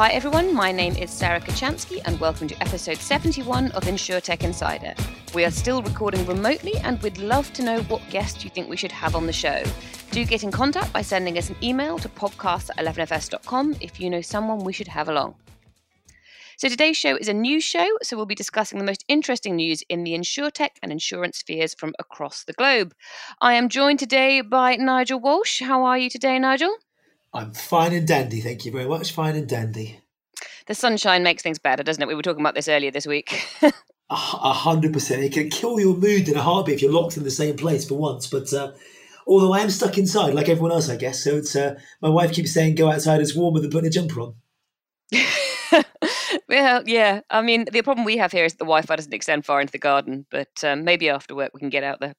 Hi, everyone. My name is Sarah Kocianski, and welcome to episode 71 of InsurTech Insider. We are still recording remotely, and we'd love to know what guests you think we should have on the show. Do get in contact by sending us an email to podcast at 11fs.com if you know someone we should have along. So today's show is a news show, so we'll be discussing the most interesting news in the insurtech and insurance spheres from across the globe. I am joined today by Nigel Walsh. How are you today, Nigel? I'm fine and dandy, thank you very much. Fine and dandy. The sunshine makes things better, doesn't it? We were talking about this earlier this week. A hundred percent. It can kill your mood in a heartbeat if you're locked in the same place for once. But uh, although I am stuck inside, like everyone else, I guess. So it's uh, my wife keeps saying, "Go outside; it's warmer than putting a jumper on." well, yeah. I mean, the problem we have here is the Wi-Fi doesn't extend far into the garden, but um, maybe after work we can get out there.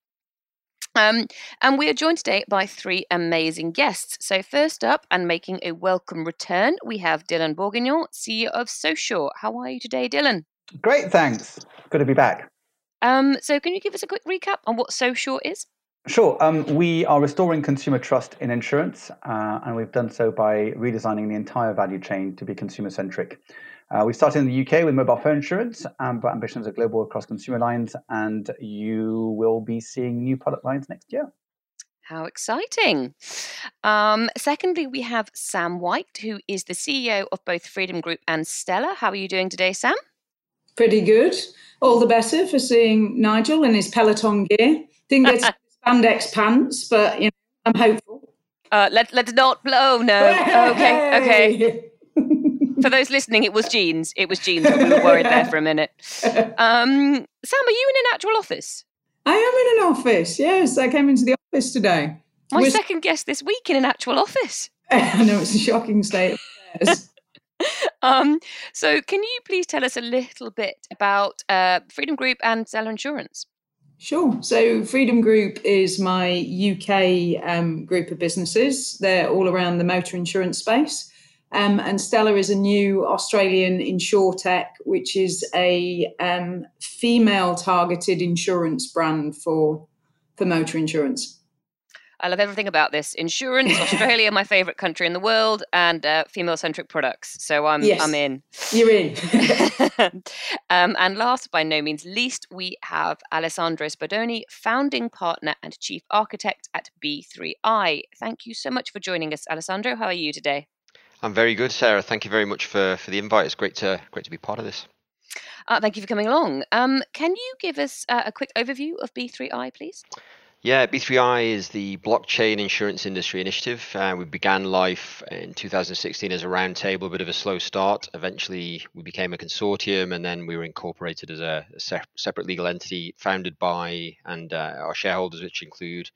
Um, and we are joined today by three amazing guests. So, first up, and making a welcome return, we have Dylan Bourguignon, CEO of SoSure. How are you today, Dylan? Great, thanks. Good to be back. Um, so, can you give us a quick recap on what SoSure is? Sure. Um, we are restoring consumer trust in insurance, uh, and we've done so by redesigning the entire value chain to be consumer centric. Uh, we started in the UK with mobile phone insurance, um, but ambitions are global across consumer lines, and you will be seeing new product lines next year. How exciting. Um, secondly, we have Sam White, who is the CEO of both Freedom Group and Stella. How are you doing today, Sam? Pretty good. All the better for seeing Nigel in his Peloton gear. Didn't get spandex pants, but you know, I'm hopeful. Uh, let, let's not blow, no. Okay, okay for those listening, it was jeans. It was jeans. we were worried there for a minute. Um, Sam, are you in an actual office? I am in an office. Yes, I came into the office today. My We're... second guest this week in an actual office. I know it's a shocking state of affairs. um, so, can you please tell us a little bit about uh, Freedom Group and Stella Insurance? Sure. So, Freedom Group is my UK um, group of businesses. They're all around the motor insurance space. Um, and Stella is a new Australian insurtech, which is a um, female targeted insurance brand for, for motor insurance. I love everything about this. Insurance, Australia, my favorite country in the world, and uh, female centric products. So I'm, yes, I'm in. You're in. um, and last, by no means least, we have Alessandro Spadoni, founding partner and chief architect at B3I. Thank you so much for joining us, Alessandro. How are you today? I'm very good, Sarah. Thank you very much for, for the invite. It's great to great to be part of this. Uh, thank you for coming along. Um, can you give us uh, a quick overview of B3I, please? Yeah, B3I is the blockchain insurance industry initiative. Uh, we began life in 2016 as a roundtable, a bit of a slow start. Eventually, we became a consortium, and then we were incorporated as a, a se- separate legal entity founded by and uh, our shareholders, which include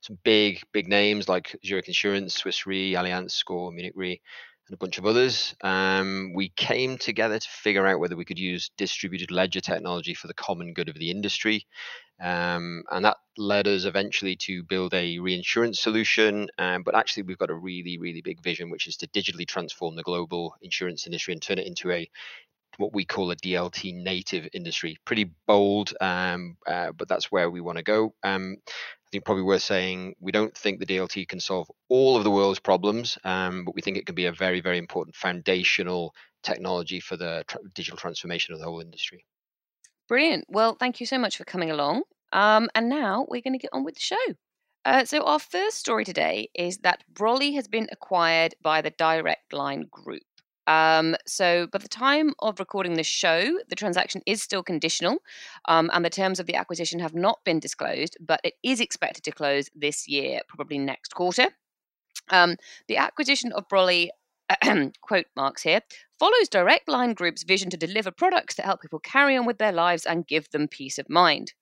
some big, big names like Zurich Insurance, Swiss Re, Allianz, SCOR, Munich Re, and a bunch of others. Um, we came together to figure out whether we could use distributed ledger technology for the common good of the industry. Um, and that led us eventually to build a reinsurance solution. Um, but actually, we've got a really, really big vision, which is to digitally transform the global insurance industry and turn it into a what we call a DLT native industry. Pretty bold, um, uh, but that's where we want to go. Um, think probably worth saying we don't think the DLT can solve all of the world's problems, um, but we think it can be a very, very important foundational technology for the tra- digital transformation of the whole industry. Brilliant. Well, thank you so much for coming along. Um, and now we're going to get on with the show. Uh, so, our first story today is that Brolly has been acquired by the Direct Line Group. Um, so, by the time of recording this show, the transaction is still conditional, um, and the terms of the acquisition have not been disclosed, but it is expected to close this year, probably next quarter. Um, the acquisition of Brolly quote marks here, follows Direct Line Group's vision to deliver products that help people carry on with their lives and give them peace of mind.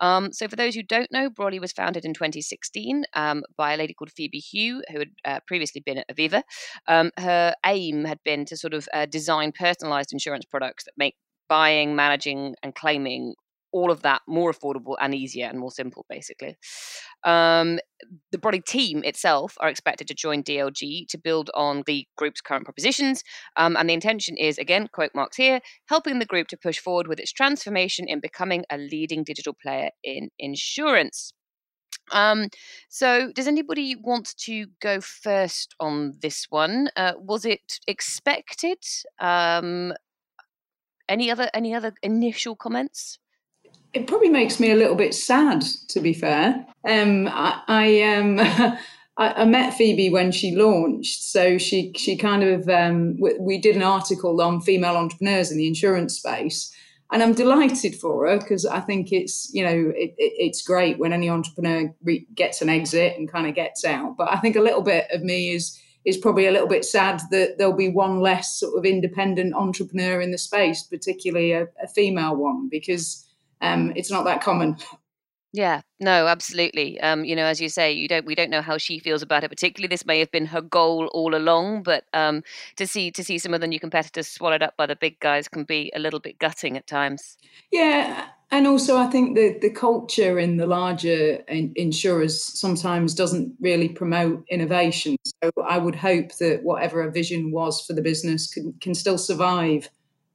Um, so, for those who don't know, Brolly was founded in 2016 um, by a lady called Phoebe Hugh, who had uh, previously been at Aviva. Um, her aim had been to sort of uh, design personalized insurance products that make buying, managing, and claiming all of that more affordable and easier and more simple, basically. Um, the Brolly team itself are expected to join DLG to build on the group's current propositions. Um, and the intention is, again, quote marks here, helping the group to push forward with its transformation in becoming a leading digital player in insurance. Um, so, does anybody want to go first on this one? Uh, was it expected? Um, any other any other initial comments? It probably makes me a little bit sad, to be fair. Um, I, I um, I, met Phoebe when she launched, so she she kind of um, we, we did an article on female entrepreneurs in the insurance space, and I'm delighted for her because I think it's you know it, it, it's great when any entrepreneur re- gets an exit and kind of gets out. But I think a little bit of me is is probably a little bit sad that there'll be one less sort of independent entrepreneur in the space, particularly a, a female one, because um, it's not that common. Yeah, no, absolutely. Um, you know, as you say, you don't we don't know how she feels about it. Particularly, this may have been her goal all along, but um, to see to see some of the new competitors swallowed up by the big guys can be a little bit gutting at times. Yeah, and also I think the the culture in the larger in, insurers sometimes doesn't really promote innovation. So I would hope that whatever a vision was for the business can can still survive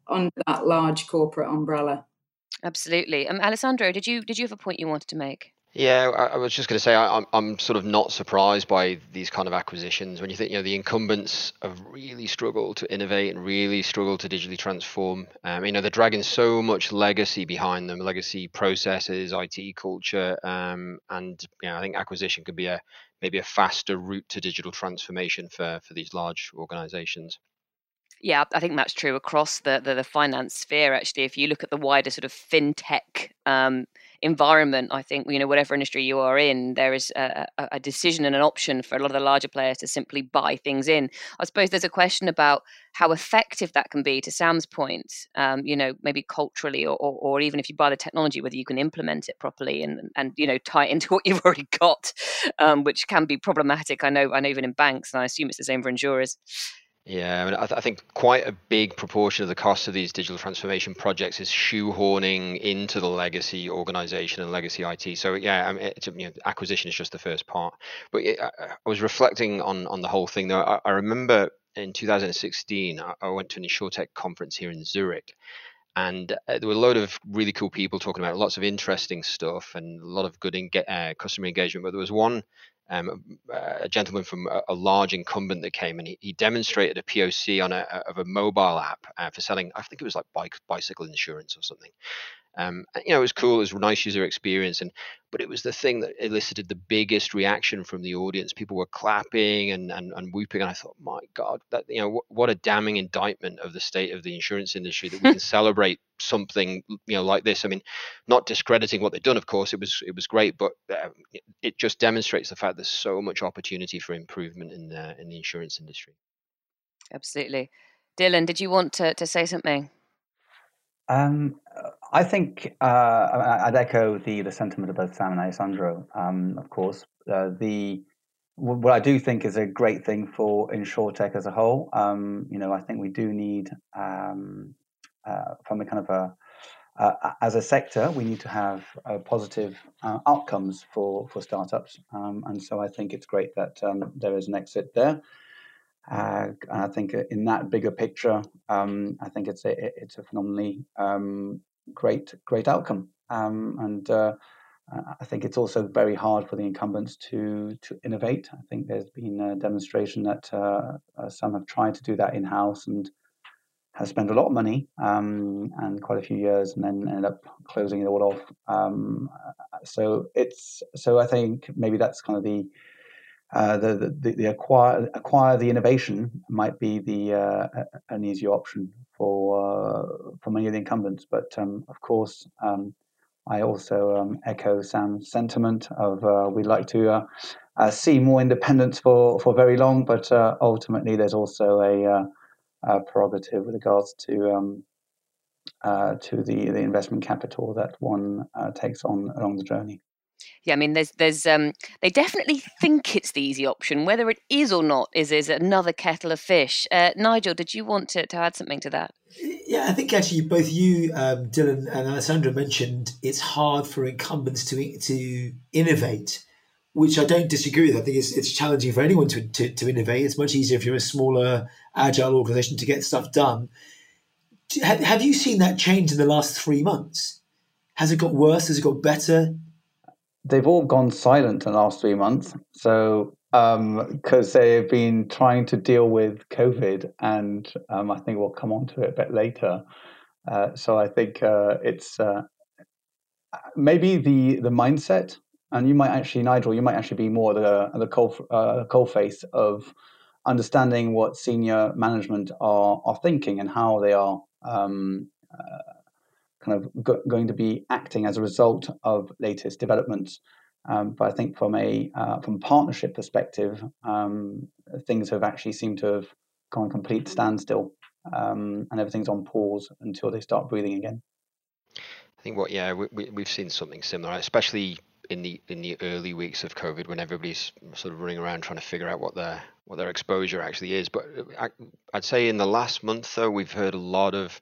under that large corporate umbrella. Absolutely. Um, Alessandro, did you did you have a point you wanted to make? Yeah, I, I was just going to say I, am I'm, I'm sort of not surprised by these kind of acquisitions when you think you know the incumbents have really struggled to innovate and really struggled to digitally transform. Um, you know they're dragging so much legacy behind them, legacy processes, IT culture, um, and you know, I think acquisition could be a maybe a faster route to digital transformation for for these large organisations. Yeah, I think that's true across the, the, the finance sphere. Actually, if you look at the wider sort of fintech um, environment, I think you know whatever industry you are in, there is a, a, decision and an option for a lot of the larger players to simply buy things in. I suppose there's a question about how effective that can be. To Sam's point, um, you know, maybe culturally, or, or, or even if you buy the technology, whether you can implement it properly and and you know tie it into what you've already got, um, which can be problematic. I know, I know, even in banks, and I assume it's the same for insurers. Yeah, I, mean, I, th- I, think quite a big proportion of the cost of these digital transformation projects is shoehorning into the legacy organization and legacy IT. So yeah, I mean, you know, acquisition is just the first part. But I, I was reflecting on on the whole thing. Though I, I remember in 2016, I, went to an InsurTech conference here in Zurich, and uh, there were a lot of really cool people talking about lots of interesting stuff and a lot of good uh, customer engagement. But there was one um, a gentleman from a, a, large incumbent that came and he, he demonstrated a POC on a, of a mobile app uh, for selling. I think it was like bike bicycle insurance or something. Um, you know, it was cool. It was a nice user experience, and but it was the thing that elicited the biggest reaction from the audience. People were clapping and and, and whooping, and I thought, my God, that you know, what, what a damning indictment of the state of the insurance industry that we can celebrate something you know like this. I mean, not discrediting what they've done, of course, it was it was great, but uh, it just demonstrates the fact there's so much opportunity for improvement in uh, in the insurance industry. Absolutely, Dylan. Did you want to to say something? Um, I think uh, I'd echo the, the sentiment of both Sam and Alessandro. Um, of course, uh, the what I do think is a great thing for insurtech as a whole. Um, you know, I think we do need, um, uh, from a kind of a uh, as a sector, we need to have uh, positive uh, outcomes for for startups, um, and so I think it's great that um, there is an exit there. Uh, I think in that bigger picture, um, I think it's a it's a phenomenally um, great great outcome, um, and uh, I think it's also very hard for the incumbents to to innovate. I think there's been a demonstration that uh, uh some have tried to do that in house and have spent a lot of money um, and quite a few years, and then end up closing it all off. Um, so it's so I think maybe that's kind of the uh, the, the, the acquire acquire the innovation might be the uh, an easier option for uh, for many of the incumbents. But um, of course, um, I also um, echo Sam's sentiment of uh, we'd like to uh, see more independence for, for very long, but ultimately there's also a, a, prerogative with regards to um, to the the investment capital that one takes on along the journey yeah, I mean, there's there's um, they definitely think it's the easy option. Whether it is or not is is another kettle of fish. Uh, Nigel, did you want to, to add something to that? Yeah, I think actually both you, um, Dylan and Alessandra, mentioned it's hard for incumbents to to innovate, which I don't disagree with. I think it's, it's challenging for anyone to, to, to innovate. It's much easier if you're a smaller, agile organization to get stuff done. Have, have you seen that change in the last three months? Has it got worse? Has it got better? They've all gone silent in the last three months. So because um, they've been trying to deal with COVID, and um, I think we'll come on to it a bit later. Uh, so I think uh, it's uh, maybe the the mindset, and you might actually, Nigel, you might actually be more the the coal uh, coal face of understanding what senior management are are thinking and how they are um, uh, kind of go- going to be acting as a result of latest developments. Um, but I think from a uh, from partnership perspective, um, things have actually seemed to have gone complete standstill, um, and everything's on pause until they start breathing again. I think what yeah we, we have seen something similar, especially in the in the early weeks of COVID when everybody's sort of running around trying to figure out what their what their exposure actually is. But uh, I, I'd say in the last month though we've heard a lot of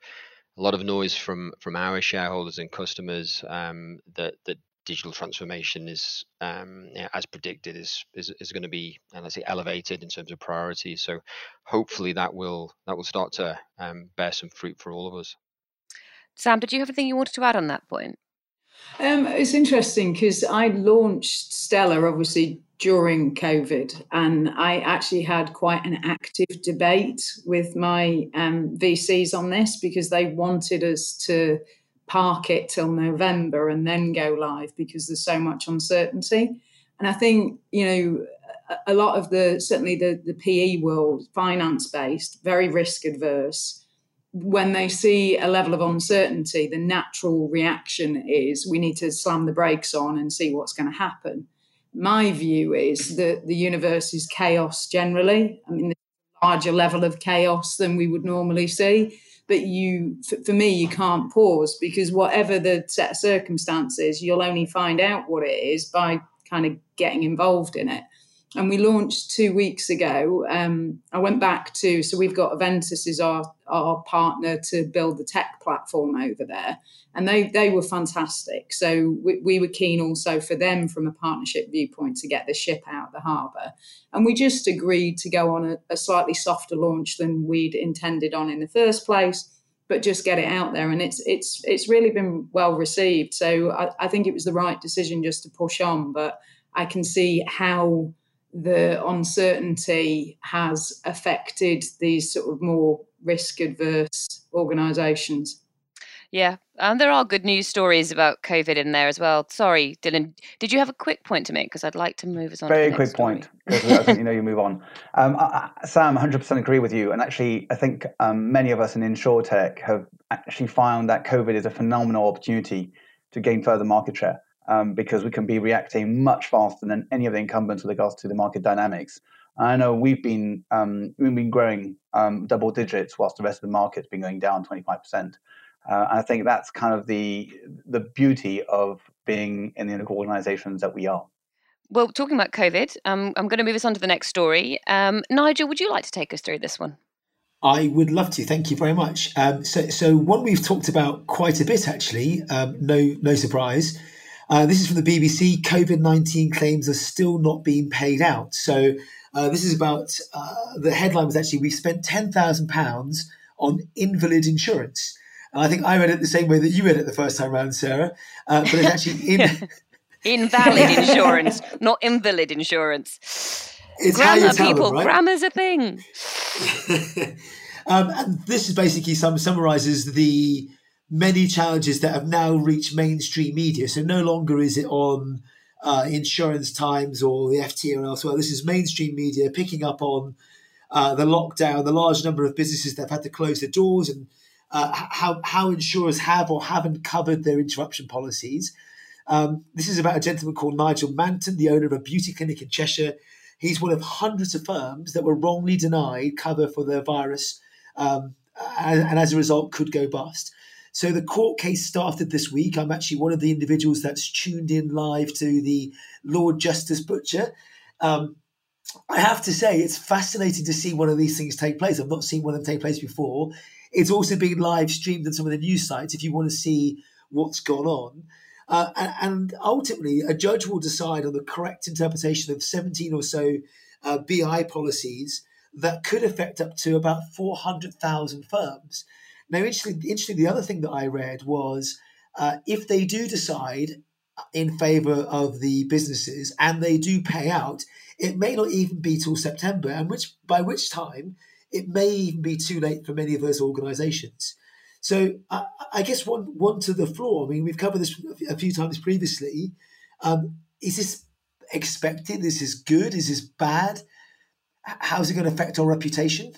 a lot of noise from from our shareholders and customers um, that that digital transformation is um, yeah, as predicted is is, is going to be uh, let's say elevated in terms of priority. So hopefully that will that will start to um, bear some fruit for all of us. Sam, did you have anything you wanted to add on that point? Um, it's interesting because I launched Stella obviously during COVID, and I actually had quite an active debate with my um, VCs on this because they wanted us to park it till November and then go live because there's so much uncertainty. And I think, you know, a lot of the certainly the, the PE world, finance based, very risk adverse, when they see a level of uncertainty, the natural reaction is we need to slam the brakes on and see what's going to happen. My view is that the universe is chaos generally. I mean, larger level of chaos than we would normally see. But you, for me, you can't pause because whatever the set of circumstances, you'll only find out what it is by kind of getting involved in it and we launched two weeks ago. Um, I went back to so we've got Aventus is our our partner to build the tech platform over there, and they they were fantastic. So we, we were keen also for them from a partnership viewpoint to get the ship out of the harbour, and we just agreed to go on a, a slightly softer launch than we'd intended on in the first place but just get it out there and it's it's it's really been well received so I, I, think it was the right decision just to push on but i can see how the uncertainty has affected these sort of more risk adverse organisations. Yeah, and there are good news stories about COVID in there as well. Sorry, Dylan, did you have a quick point to make? Because I'd like to move us on. Very quick point. you know, you move on. Um, I, Sam, 100% agree with you. And actually, I think um, many of us in InsurTech have actually found that COVID is a phenomenal opportunity to gain further market share um, because we can be reacting much faster than any of the incumbents with regards to the market dynamics. I know we've been um, we've been growing um, double digits whilst the rest of the market's been going down 25%. Uh, I think that's kind of the the beauty of being in the organisations that we are. Well, talking about COVID, um, I'm going to move us on to the next story. Um, Nigel, would you like to take us through this one? I would love to. Thank you very much. Um, so, so one we've talked about quite a bit, actually. Um, no, no surprise. Uh, this is from the BBC. COVID 19 claims are still not being paid out. So, uh, this is about uh, the headline was actually we've spent £10,000 on invalid insurance. And I think I read it the same way that you read it the first time around, Sarah. Uh, but it's actually in. Invalid insurance, not invalid insurance. It's Grammar, people. Them, right? Grammar's a thing. um, and this is basically some summarizes the many challenges that have now reached mainstream media. So no longer is it on uh, Insurance Times or the FT or elsewhere. This is mainstream media picking up on uh, the lockdown, the large number of businesses that have had to close their doors, and uh, how how insurers have or haven't covered their interruption policies. Um, this is about a gentleman called Nigel Manton, the owner of a beauty clinic in Cheshire. He's one of hundreds of firms that were wrongly denied cover for the virus, um, and, and as a result, could go bust. So the court case started this week. I'm actually one of the individuals that's tuned in live to the Lord Justice Butcher. Um, I have to say, it's fascinating to see one of these things take place. I've not seen one of them take place before. It's also being live streamed on some of the news sites if you want to see what's gone on. Uh, and, and, ultimately, a judge will decide on the correct interpretation of 17 or so uh, BI policies that could affect up to about 400,000 firms. Now, interestingly, interestingly, the other thing that I read was uh, if they do decide in favour of the businesses and they do pay out, it may not even be till September, and which by which time it may even be too late for many of those organisations. So I, I, guess one one to the floor. I mean, we've covered this a few times previously. Um, is this expected? Is this good? Is this bad? How's it going to affect our reputation?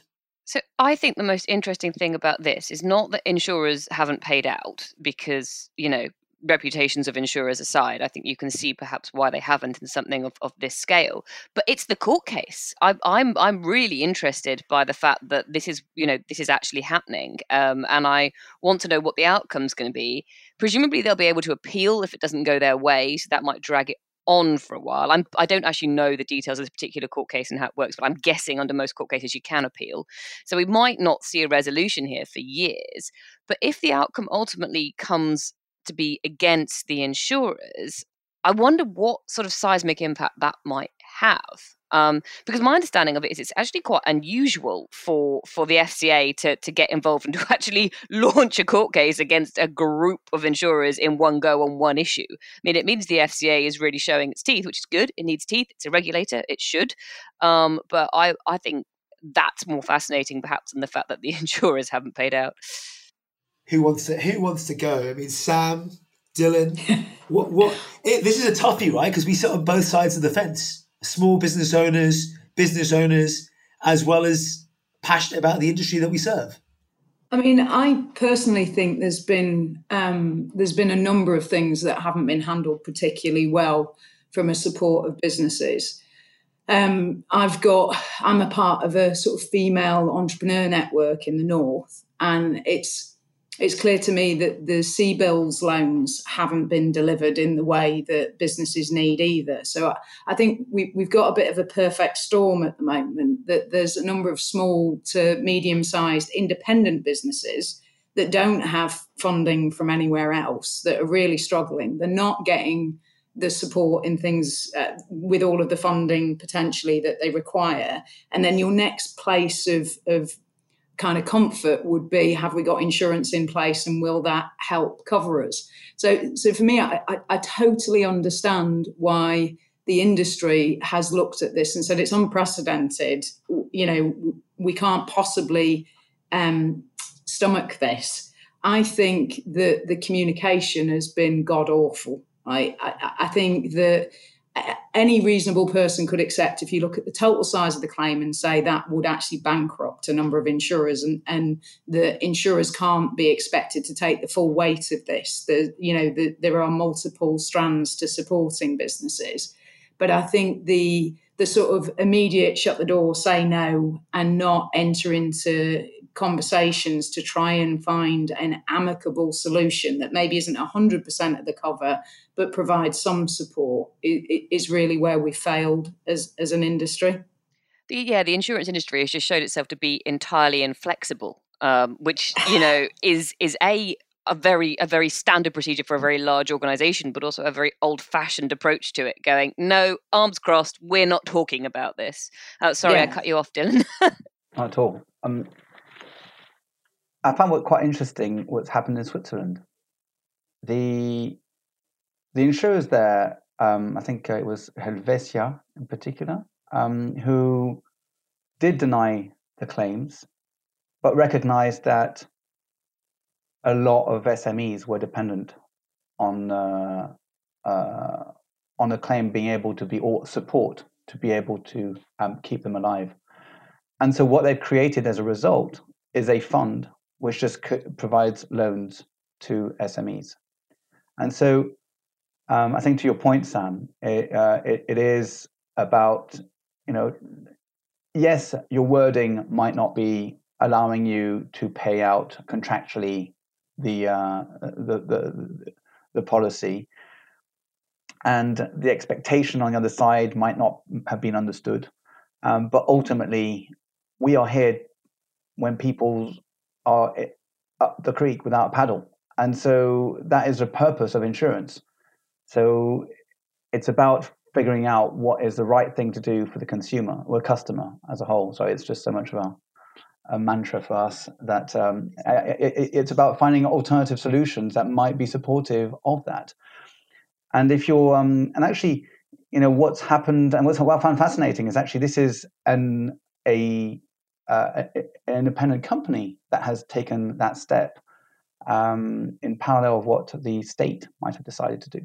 I think the most interesting thing about this is not that insurers haven't paid out because, you know, reputations of insurers aside, I think you can see perhaps why they haven't in something of, of this scale. But it's the court case. I, am I'm I'm really interested by the fact that this is you know this is actually happening, um, and I want to know what the outcome's going to be. Presumably they'll be able to appeal if it doesn't go their way, so that might drag it on for a while. I'm, I don't actually know the details of this particular court case and how it works, but I'm guessing under most court cases you can appeal. So we might not see a resolution here for years. But if the outcome ultimately comes to be against the insurers, I wonder what sort of seismic impact that might have. Um, because my understanding of it is it's actually quite unusual for for the FCA to to get involved and to actually launch a court case against a group of insurers in one go on one issue. I mean, it means the FCA is really showing its teeth, which is good. It needs teeth. It's a regulator. It should. Um, but I I think that's more fascinating perhaps than the fact that the insurers haven't paid out who wants to who wants to go? I mean, Sam, Dylan, what what? It, this is a toughie, right? Because we sit on both sides of the fence: small business owners, business owners, as well as passionate about the industry that we serve. I mean, I personally think there's been um, there's been a number of things that haven't been handled particularly well from a support of businesses. Um, I've got I'm a part of a sort of female entrepreneur network in the north, and it's it's clear to me that the CBILS loans haven't been delivered in the way that businesses need either. So I think we, have got a bit of a perfect storm at the moment. That there's a number of small to medium sized independent businesses that don't have funding from anywhere else that are really struggling. They're not getting the support in things uh, with all of the funding potentially that they require. And then your next place of, of kind of comfort would be have we got insurance in place and will that help cover us? So so for me I, I, I, totally understand why the industry has looked at this and said it's unprecedented. You know we can't possibly um, stomach this. I think that the communication has been god awful I, I, I think that any reasonable person could accept if you look at the total size of the claim and say that would actually bankrupt a number of insurers and, and the insurers can't be expected to take the full weight of this. The, you know the, there are multiple strands to supporting businesses. But i think the the sort of immediate shut the door say no and not enter into conversations to try and find an amicable solution that maybe isn't 100% of the cover but provides some support is really where we failed as, as an industry. The, yeah, the insurance industry has just showed itself to be entirely inflexible, um, which you know is is a a very a very standard procedure for a very large organization, but also a very old fashioned approach to it. Going, no, arms crossed, we're not talking about this. Uh, sorry, yeah. I cut you off, Dylan. not at all. Um, I found what quite interesting what's happened in Switzerland. The the insurers there, um, I think it was Helvetia in particular, um, who did deny the claims, but recognized that a lot of SMEs were dependent on uh, uh, on a claim being able to be or support to be able to um, keep them alive. And so, what they've created as a result is a fund which just provides loans to SMEs. And so um, I think to your point, Sam, it, uh, it, it is about, you know, yes, your wording might not be allowing you to pay out contractually the, uh, the, the, the policy, and the expectation on the other side might not have been understood. Um, but ultimately, we are here when people are up the creek without a paddle. And so that is the purpose of insurance. So it's about figuring out what is the right thing to do for the consumer or customer as a whole. So it's just so much of a, a mantra for us that um, it, it's about finding alternative solutions that might be supportive of that. And if you're, um, and actually, you know, what's happened and what's what I found fascinating is actually this is an a, uh, an independent company that has taken that step um, in parallel of what the state might have decided to do.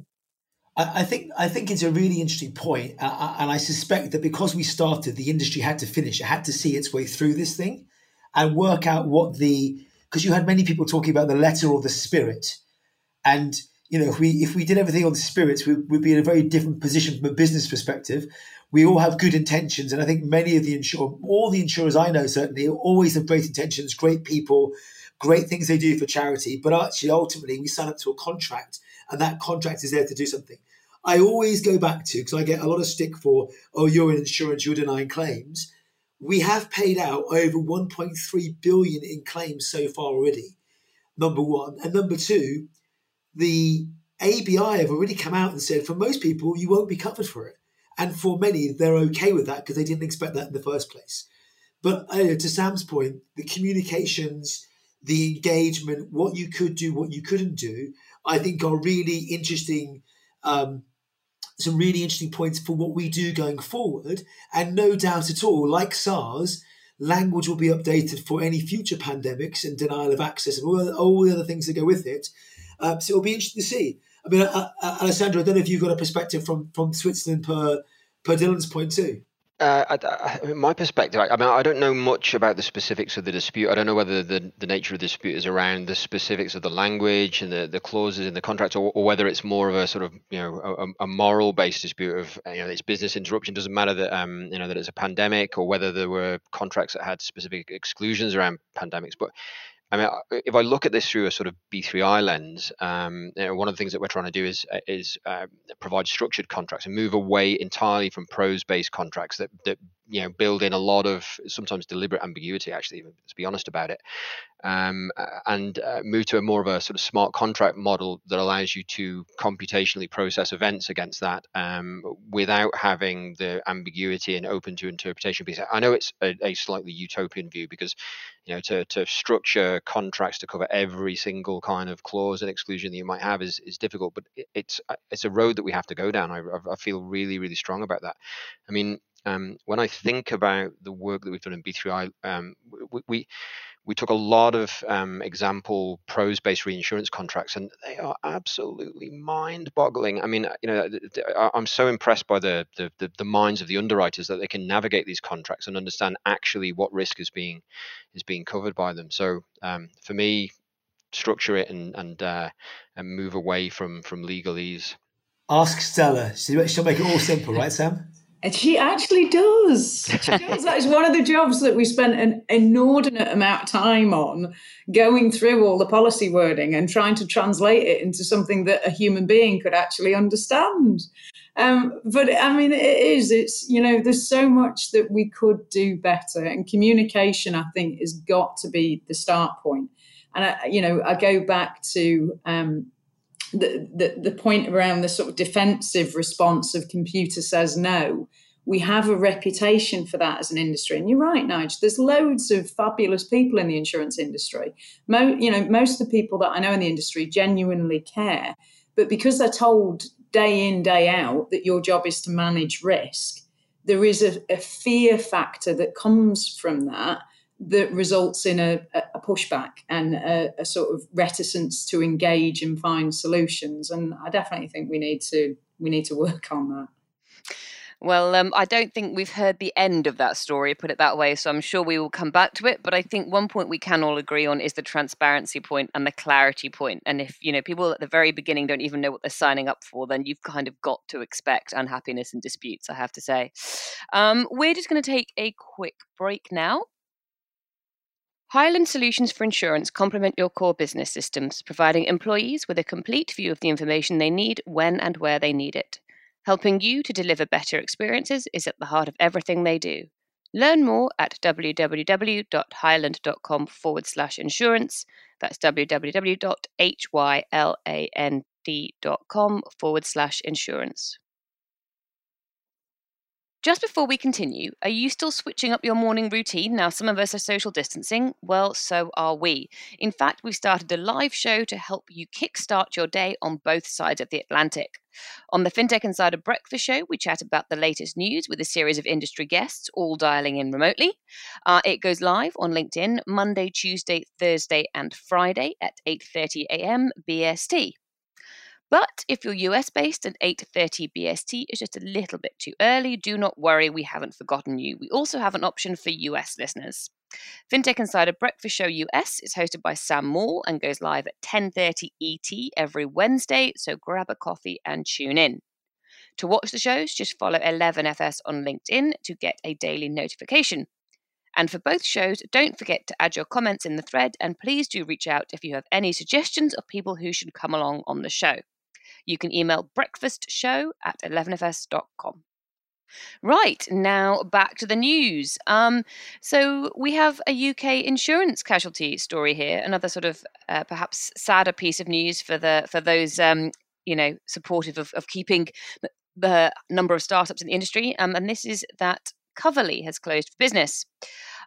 I, think I think it's a really interesting point, uh, and I suspect that because we started, the industry had to finish. It had to see its way through this thing and work out what the because you had many people talking about the letter or the spirit, and you know if we if we did everything on the spirits, we, would be in a very different position from a business perspective. We all have good intentions, and I think many of the insure all the insurers I know certainly always have great intentions, great people, great things they do for charity. But actually, ultimately, we sign up to a contract, and that contract is there to do something. I always go back to because I get a lot of stick for, oh, you're in insurance, you're denying claims. We have paid out over 1.3 billion in claims so far already. Number one, and number two, the ABI have already come out and said for most people you won't be covered for it, and for many they're okay with that because they didn't expect that in the first place. But uh, to Sam's point, the communications, the engagement, what you could do, what you couldn't do, I think are really interesting. Um, some really interesting points for what we do going forward. And no doubt at all, like SARS, language will be updated for any future pandemics and denial of access and all, all the other things that go with it. Uh, so it'll be interesting to see. I mean, uh, uh, Alessandro, I don't know if you've got a perspective from from Switzerland per per Dylan's point too. Uh, I, I, my perspective, I, I, mean, I don't know much about the specifics of the dispute. I don't know whether the, the nature of the dispute is around the specifics of the language and the, the clauses in the contract, or, or whether it's more of a sort of you know a, a moral based dispute of you know it's business interruption. Doesn't matter that um you know that it's a pandemic, or whether there were contracts that had specific exclusions around pandemics. But I mean, if I look at this through a sort of B3I lens, um, you know, one of the things that we're trying to do is uh, is uh, provide structured contracts and move away entirely from prose-based contracts that that you know build in a lot of sometimes deliberate ambiguity. Actually, let's be honest about it, um, and uh, move to a more of a sort of smart contract model that allows you to computationally process events against that um, without having the ambiguity and open to interpretation piece. I know it's a, a slightly utopian view because you know to, to structure contracts to cover every single kind of clause and exclusion that you might have is, is difficult but it's uh, it's a road that we have to go down I, I feel really really strong about that i mean um, when i think about the work that we've done in b3i um, we, we we took a lot of um, example prose-based reinsurance contracts, and they are absolutely mind-boggling. I mean, you know, I'm so impressed by the, the the, the minds of the underwriters that they can navigate these contracts and understand actually what risk is being is being covered by them. So um, for me, structure it and and uh, and move away from from legalese. Ask Stella. She'll make it all simple, right, Sam? And she actually does. She does. that is one of the jobs that we spent an inordinate amount of time on, going through all the policy wording and trying to translate it into something that a human being could actually understand. Um, but I mean, it is. It's you know, there's so much that we could do better, and communication, I think, has got to be the start point. And I, you know, I go back to um, the, the, point around the sort of defensive response of computer says no we have a reputation for that as an industry. And you're right, Nigel. There's loads of fabulous people in the insurance industry. Mo, you know, most of the people that I know in the industry genuinely care, but because they're told day in day out that your job is to manage risk, there is a, a fear factor that comes from that that results in a, a pushback and a, a, sort of reticence to engage and find solutions. And I definitely think we need to we need to work on that. Well, um, I don't think we've heard the end of that story, put it that way. So I'm sure we will come back to it. But I think one point we can all agree on is the transparency point and the clarity point. And if you know people at the very beginning don't even know what they're signing up for, then you've kind of got to expect unhappiness and disputes. I have to say. Um, we're just going to take a quick break now. Hyland Solutions for Insurance complement your core business systems, providing employees with a complete view of the information they need when and where they need it. Helping you to deliver better experiences is at the heart of everything they do. Learn more at www.hyland.com forward slash insurance. That's www.hyland.com forward slash insurance. Just before we continue, are you still switching up your morning routine now some of us are social distancing? Well, so are we. In fact, we've started a live show to help you kickstart your day on both sides of the Atlantic. On the FinTech Insider Breakfast Show, we chat about the latest news with a series of industry guests, all dialing in remotely. Uh, it goes live on LinkedIn Monday, Tuesday, Thursday, and Friday at 8:30 a.m. BST. But if you're US based and 8:30 BST is just a little bit too early, do not worry, we haven't forgotten you. We also have an option for US listeners. FinTech Insider Breakfast Show US is hosted by Sam Maule and goes live at 10:30 ET every Wednesday, so grab a coffee and tune in. To watch the shows, just follow 11FS on LinkedIn to get a daily notification. And for both shows, don't forget to add your comments in the thread and please do reach out if you have any suggestions of people who should come along on the show you can email breakfastshow at 11fs.com. Right, now back to the news. Um, so we have a UK insurance casualty story here, another sort of uh, perhaps sadder piece of news for the for those um, you know supportive of, of keeping the number of startups in the industry. Um, and this is that Coverly has closed for business.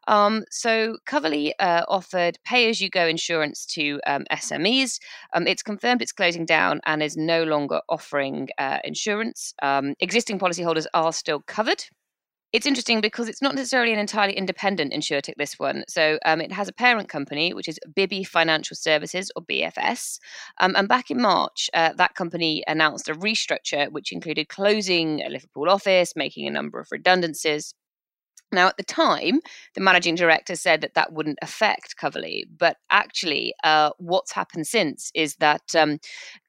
Um, so Coverly uh, offered pay-as-you-go insurance to um, SMEs. Um, it's confirmed it's closing down and is no longer offering uh, insurance. Um, existing policyholders are still covered. It's interesting because it's not necessarily an entirely independent insurtech, this one. So um, it has a parent company, which is Bibby Financial Services, or BFS. Um, and back in March, uh, that company announced a restructure, which included closing a Liverpool office, making a number of redundancies. Now, at the time, the managing director said that that wouldn't affect Coverly, but actually, uh, what's happened since is that um,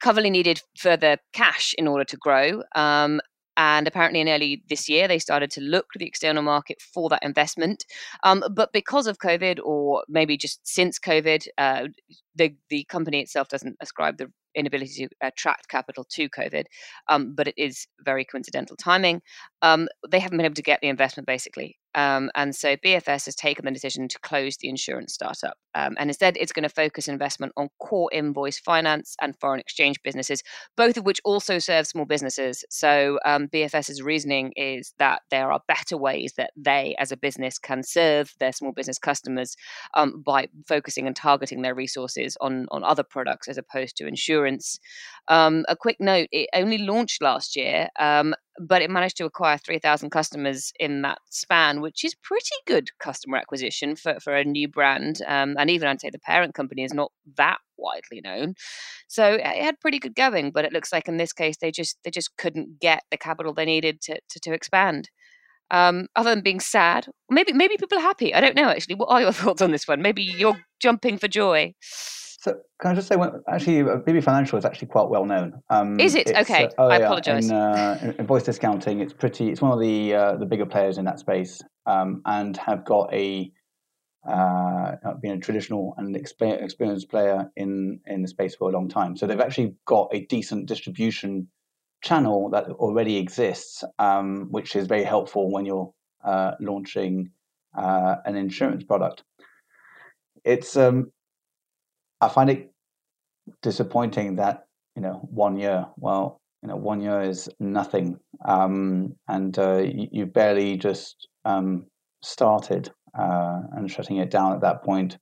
Coverly needed further cash in order to grow. Um, and apparently, in early this year, they started to look to the external market for that investment. Um, but because of COVID, or maybe just since COVID, uh, the the company itself doesn't ascribe the inability to attract capital to COVID, um, but it is very coincidental timing. Um, they haven't been able to get the investment basically. Um, and so BFS has taken the decision to close the insurance startup. Um, and instead, it's going to focus investment on core invoice finance and foreign exchange businesses, both of which also serve small businesses. So um, BFS's reasoning is that there are better ways that they, as a business, can serve their small business customers um, by focusing and targeting their resources on, on other products as opposed to insurance. Um, a quick note it only launched last year, um, but it managed to acquire 3,000 customers in that span, which is pretty good customer acquisition for, for a new brand. Um, and even I'd say the parent company is not that widely known. So it had pretty good going, but it looks like in this case they just they just couldn't get the capital they needed to, to, to expand. Um, other than being sad, maybe maybe people are happy. I don't know actually. What are your thoughts on this one? Maybe you're jumping for joy. So can I just say, well, actually, Bibby Financial is actually quite well known. Um, is it okay? Uh, oh, I yeah, apologise. In, uh, in, voice discounting, it's pretty. It's one of the uh, the bigger players in that space, um, and have got a uh, been a traditional and experienced player in in the space for a long time. So they've actually got a decent distribution channel that already exists, um, which is very helpful when you're uh, launching uh, an insurance product. It's um, I find it disappointing that you know one year. Well, you know, one year is nothing, um, and uh, you, you, barely just um, started uh, and shutting it down at that point.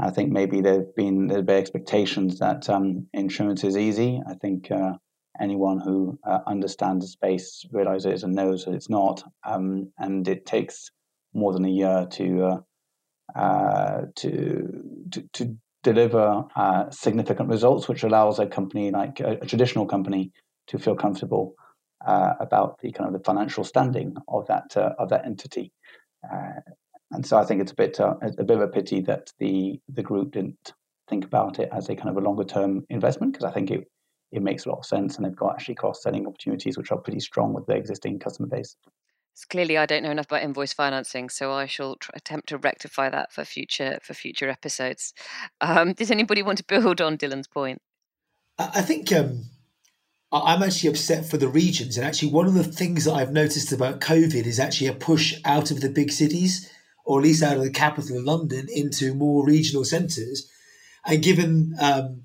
I think maybe there've been there've been expectations that um, insurance is easy. I think uh, anyone who uh, understands the space realizes and knows that it's not, um, and it takes more than a year to uh, uh, to, to, to deliver uh, significant results, which allows a company like a, a traditional company to feel comfortable uh, about the kind of the financial standing of that uh, of that entity. Uh, and so I think it's a bit uh, a bit of a pity that the the group didn't think about it as a kind of a longer term investment because I think it it makes a lot of sense and they've got actually cross selling opportunities which are pretty strong with their existing customer base. Clearly, I don't know enough about invoice financing, so I shall attempt to rectify that for future for future episodes. Um, does anybody want to build on Dylan's point? I think um, I'm actually upset for the regions, and actually, one of the things that I've noticed about COVID is actually a push out of the big cities, or at least out of the capital of London, into more regional centres. And given um,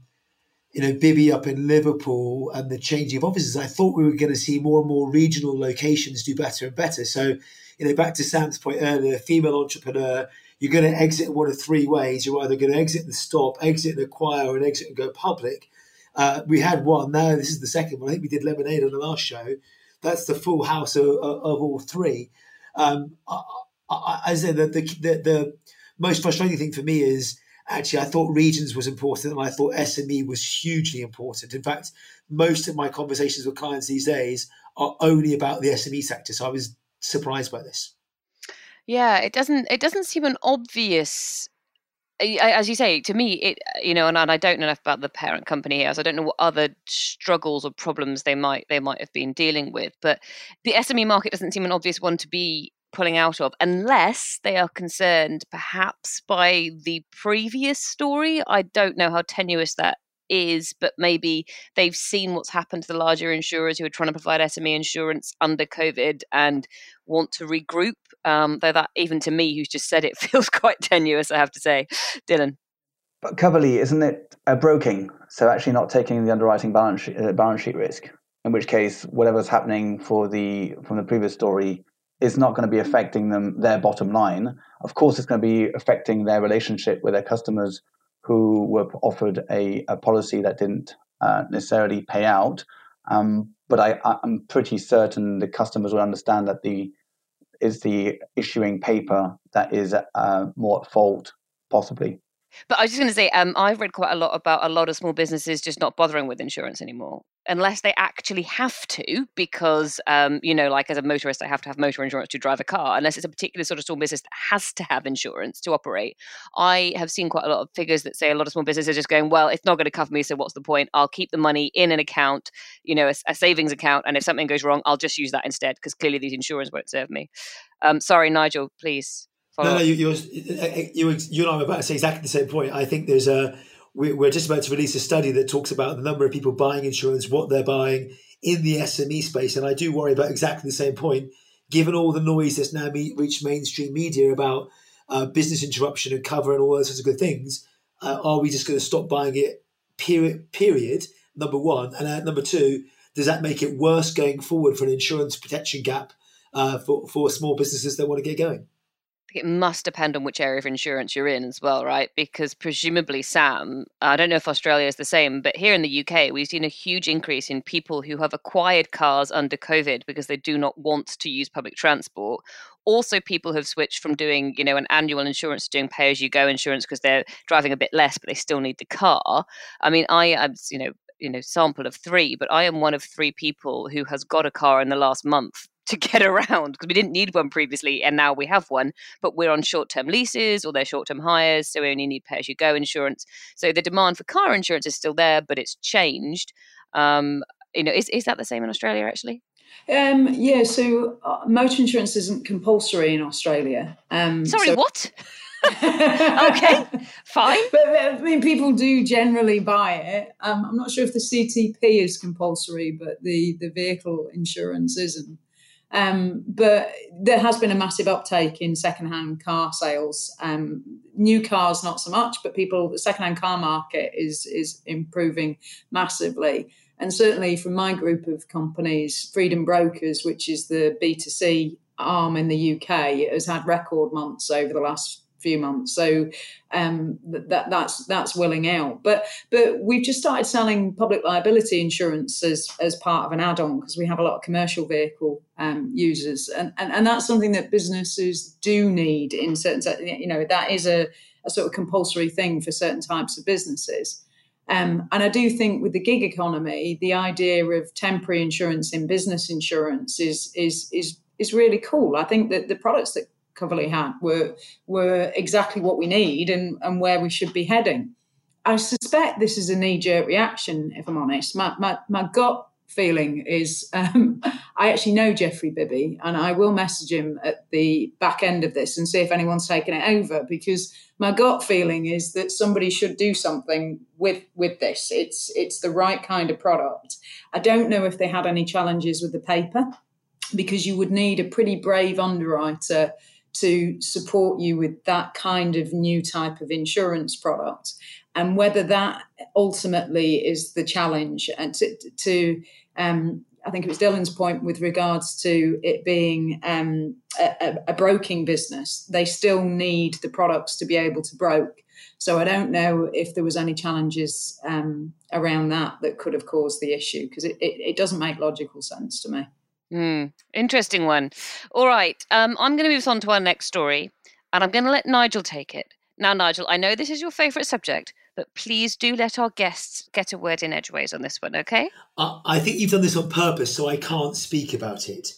you know, Bibby up in Liverpool and the changing of offices, I thought we were going to see more and more regional locations do better and better. So, you know, back to Sam's point earlier, female entrepreneur, you're going to exit one of three ways. You're either going to exit and stop, exit and acquire, or an exit and go public. Uh, we had one. Now this is the second one. I think we did Lemonade on the last show. That's the full house of, of, of all three. Um, I, I, I said that the, the, the most frustrating thing for me is actually I thought regions was important and I thought SME was hugely important. In fact, most of my conversations with clients these days are only about the SME sector. So I was surprised by this. Yeah, it doesn't it doesn't seem an obvious as you say, to me, it you know, and, I don't know enough about the parent company here, so I don't know what other struggles or problems they might they might have been dealing with. But the SME market doesn't seem an obvious one to be pulling out of, unless they are concerned perhaps by the previous story. I don't know how tenuous that is, but maybe they've seen what's happened to the larger insurers who are trying to provide SME insurance under COVID and want to regroup. Um, though that, even to me, who's just said it, feels quite tenuous, I have to say. Dylan. But Coverley, isn't it a broking? So actually not taking the underwriting balance sheet, uh, balance sheet risk, in which case whatever's happening for the from the previous story is not going to be affecting them their bottom line. Of course, it's going to be affecting their relationship with their customers who were offered a, a policy that didn't uh, necessarily pay out. Um, but I, am pretty certain the customers will understand that the is the issuing paper that is uh, more at fault, possibly. But I was just going to say, um, I've read quite a lot about a lot of small businesses just not bothering with insurance anymore, unless they actually have to, because um, you know, like as a motorist, I have to have motor insurance to drive a car. Unless it's a particular sort of small business that has to have insurance to operate. I have seen quite a lot of figures that say a lot of small businesses are just going, well, it's not going to cover me, so what's the point? I'll keep the money in an account, you know, a, a savings account, and if something goes wrong, I'll just use that instead because clearly these insurance won't serve me. Um, sorry, Nigel, please. No, no, you, you're, you, you and I are about to say exactly the same point. I think there's a we're just about to release a study that talks about the number of people buying insurance, what they're buying in the SME space, and I do worry about exactly the same point. Given all the noise that's now reached mainstream media about uh, business interruption and cover and all those sorts of good things, uh, are we just going to stop buying it? Period. Period. Number one, and uh, number two, does that make it worse going forward for an insurance protection gap uh, for for small businesses that want to get going? It must depend on which area of insurance you're in as well, right? Because presumably, Sam, I don't know if Australia is the same, but here in the UK, we've seen a huge increase in people who have acquired cars under COVID because they do not want to use public transport. Also, people have switched from doing, you know, an annual insurance to doing pay-as-you-go insurance because they're driving a bit less, but they still need the car. I mean, I am, you know, you know, sample of three, but I am one of three people who has got a car in the last month to get around because we didn't need one previously and now we have one but we're on short-term leases or they're short-term hires so we only need pay-as-you-go insurance so the demand for car insurance is still there but it's changed um, you know is, is that the same in australia actually um, yeah so uh, motor insurance isn't compulsory in australia um, sorry so- what okay, fine. But I mean, people do generally buy it. Um, I'm not sure if the CTP is compulsory, but the the vehicle insurance isn't. Um, but there has been a massive uptake in secondhand car sales. Um, new cars, not so much, but people, the secondhand car market is is improving massively. And certainly from my group of companies, Freedom Brokers, which is the B2C arm in the UK, has had record months over the last few months. So um, that that's that's willing out. But but we've just started selling public liability insurance as as part of an add-on because we have a lot of commercial vehicle um, users, and, and and that's something that businesses do need in certain. You know that is a, a sort of compulsory thing for certain types of businesses. Um, and I do think with the gig economy, the idea of temporary insurance in business insurance is is is is really cool. I think that the products that Coverley had were were exactly what we need and, and where we should be heading. I suspect this is a knee jerk reaction, if I'm honest. My, my, my gut feeling is um, I actually know Jeffrey Bibby and I will message him at the back end of this and see if anyone's taken it over because my gut feeling is that somebody should do something with with this. It's it's the right kind of product. I don't know if they had any challenges with the paper because you would need a pretty brave underwriter to support you with that kind of new type of insurance product. and whether that ultimately is the challenge. And to, to um, I think it was Dylan's point with regards to it being um, a, a, broking business. They still need the products to be able to broke. So I don't know if there was any challenges um, around that that could have caused the issue because it, it, it, doesn't make logical sense to me. Mm, interesting one. All right, um, I'm going to move on to our next story, and I'm going to let Nigel take it. Now, Nigel, I know this is your favourite subject, but please do let our guests get a word in edgeways on this one, okay? Uh, I think you've done this on purpose, so I can't speak about it.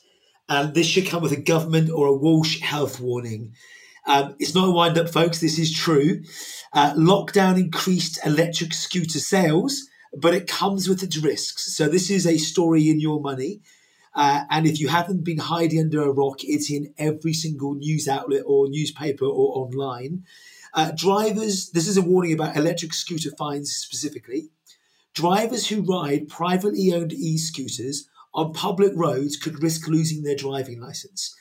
And this should come with a government or a Walsh health warning. Um, it's not a wind up, folks. This is true. Uh, lockdown increased electric scooter sales, but it comes with its risks. So, this is a story in your money. Uh, and if you haven't been hiding under a rock, it's in every single news outlet or newspaper or online. Uh, drivers, this is a warning about electric scooter fines specifically. Drivers who ride privately owned e scooters on public roads could risk losing their driving license.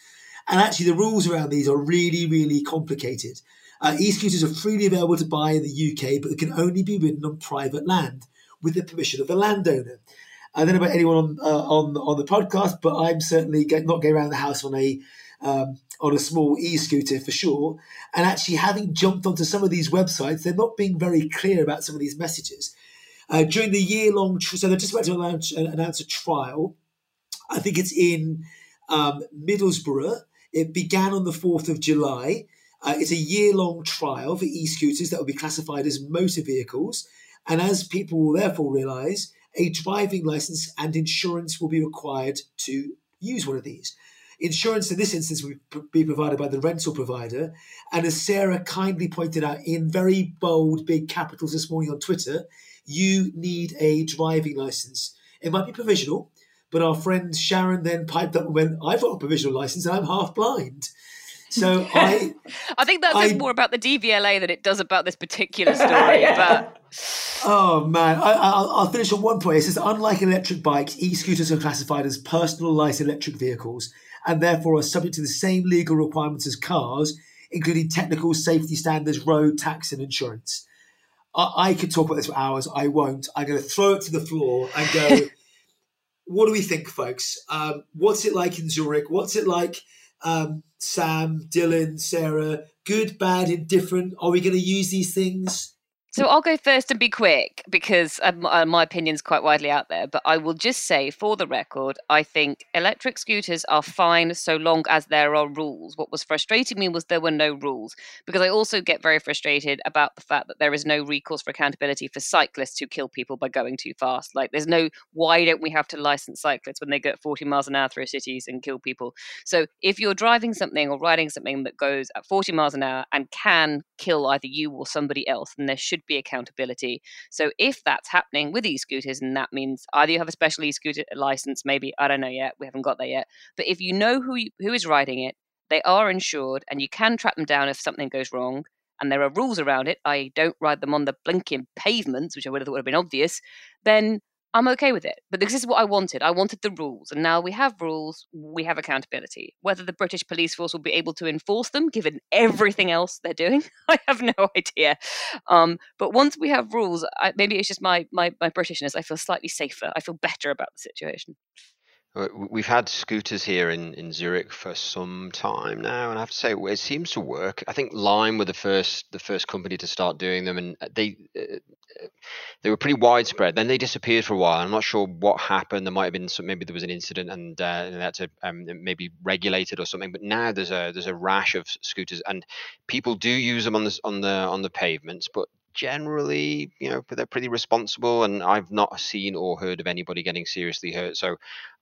And actually, the rules around these are really, really complicated. Uh, e scooters are freely available to buy in the UK, but they can only be ridden on private land with the permission of the landowner. I don't know about anyone on uh, on on the podcast, but I'm certainly not going around the house on a um, on a small e-scooter for sure. And actually, having jumped onto some of these websites, they're not being very clear about some of these messages. Uh, during the year-long, tr- so they're just about to announce, uh, announce a trial. I think it's in um, Middlesbrough. It began on the 4th of July. Uh, it's a year-long trial for e-scooters that will be classified as motor vehicles. And as people will therefore realise, a driving license and insurance will be required to use one of these. Insurance in this instance will be provided by the rental provider. And as Sarah kindly pointed out in very bold, big capitals this morning on Twitter, you need a driving license. It might be provisional, but our friend Sharon then piped up and went, I've got a provisional license and I'm half blind. So I, I think that says I, more about the DVLA than it does about this particular story. yeah. But oh man, I, will finish on one point. It says unlike electric bikes, e-scooters are classified as personal light electric vehicles, and therefore are subject to the same legal requirements as cars, including technical safety standards, road tax, and insurance. I, I could talk about this for hours. I won't. I'm going to throw it to the floor and go. what do we think, folks? Um, what's it like in Zurich? What's it like, um, Sam, Dylan, Sarah? Good, bad, indifferent? Are we going to use these things? So I'll go first and be quick because um, uh, my opinion's quite widely out there. But I will just say, for the record, I think electric scooters are fine so long as there are rules. What was frustrating me was there were no rules because I also get very frustrated about the fact that there is no recourse for accountability for cyclists who kill people by going too fast. Like, there's no why don't we have to license cyclists when they go 40 miles an hour through cities and kill people? So if you're driving something or riding something that goes at 40 miles an hour and can kill either you or somebody else, then there should be accountability. So if that's happening with e-scooters, and that means either you have a special e-scooter license, maybe I don't know yet, we haven't got there yet. But if you know who you, who is riding it, they are insured, and you can track them down if something goes wrong. And there are rules around it. I don't ride them on the blinking pavements, which I would have thought would have been obvious. Then I'm okay with it. But this is what I wanted. I wanted the rules. And now we have rules, we have accountability. Whether the British police force will be able to enforce them, given everything else they're doing, I have no idea. Um, but once we have rules, I, maybe it's just my, my, my Britishness. I feel slightly safer. I feel better about the situation. Uh, we've had scooters here in, in Zurich for some time now, and I have to say it seems to work. I think Lime were the first the first company to start doing them, and they uh, they were pretty widespread. Then they disappeared for a while. I'm not sure what happened. There might have been some, maybe there was an incident, and, uh, that's a, um, maybe regulated or something. But now there's a there's a rash of scooters, and people do use them on the on the on the pavements, but generally, you know, they're pretty responsible, and I've not seen or heard of anybody getting seriously hurt. So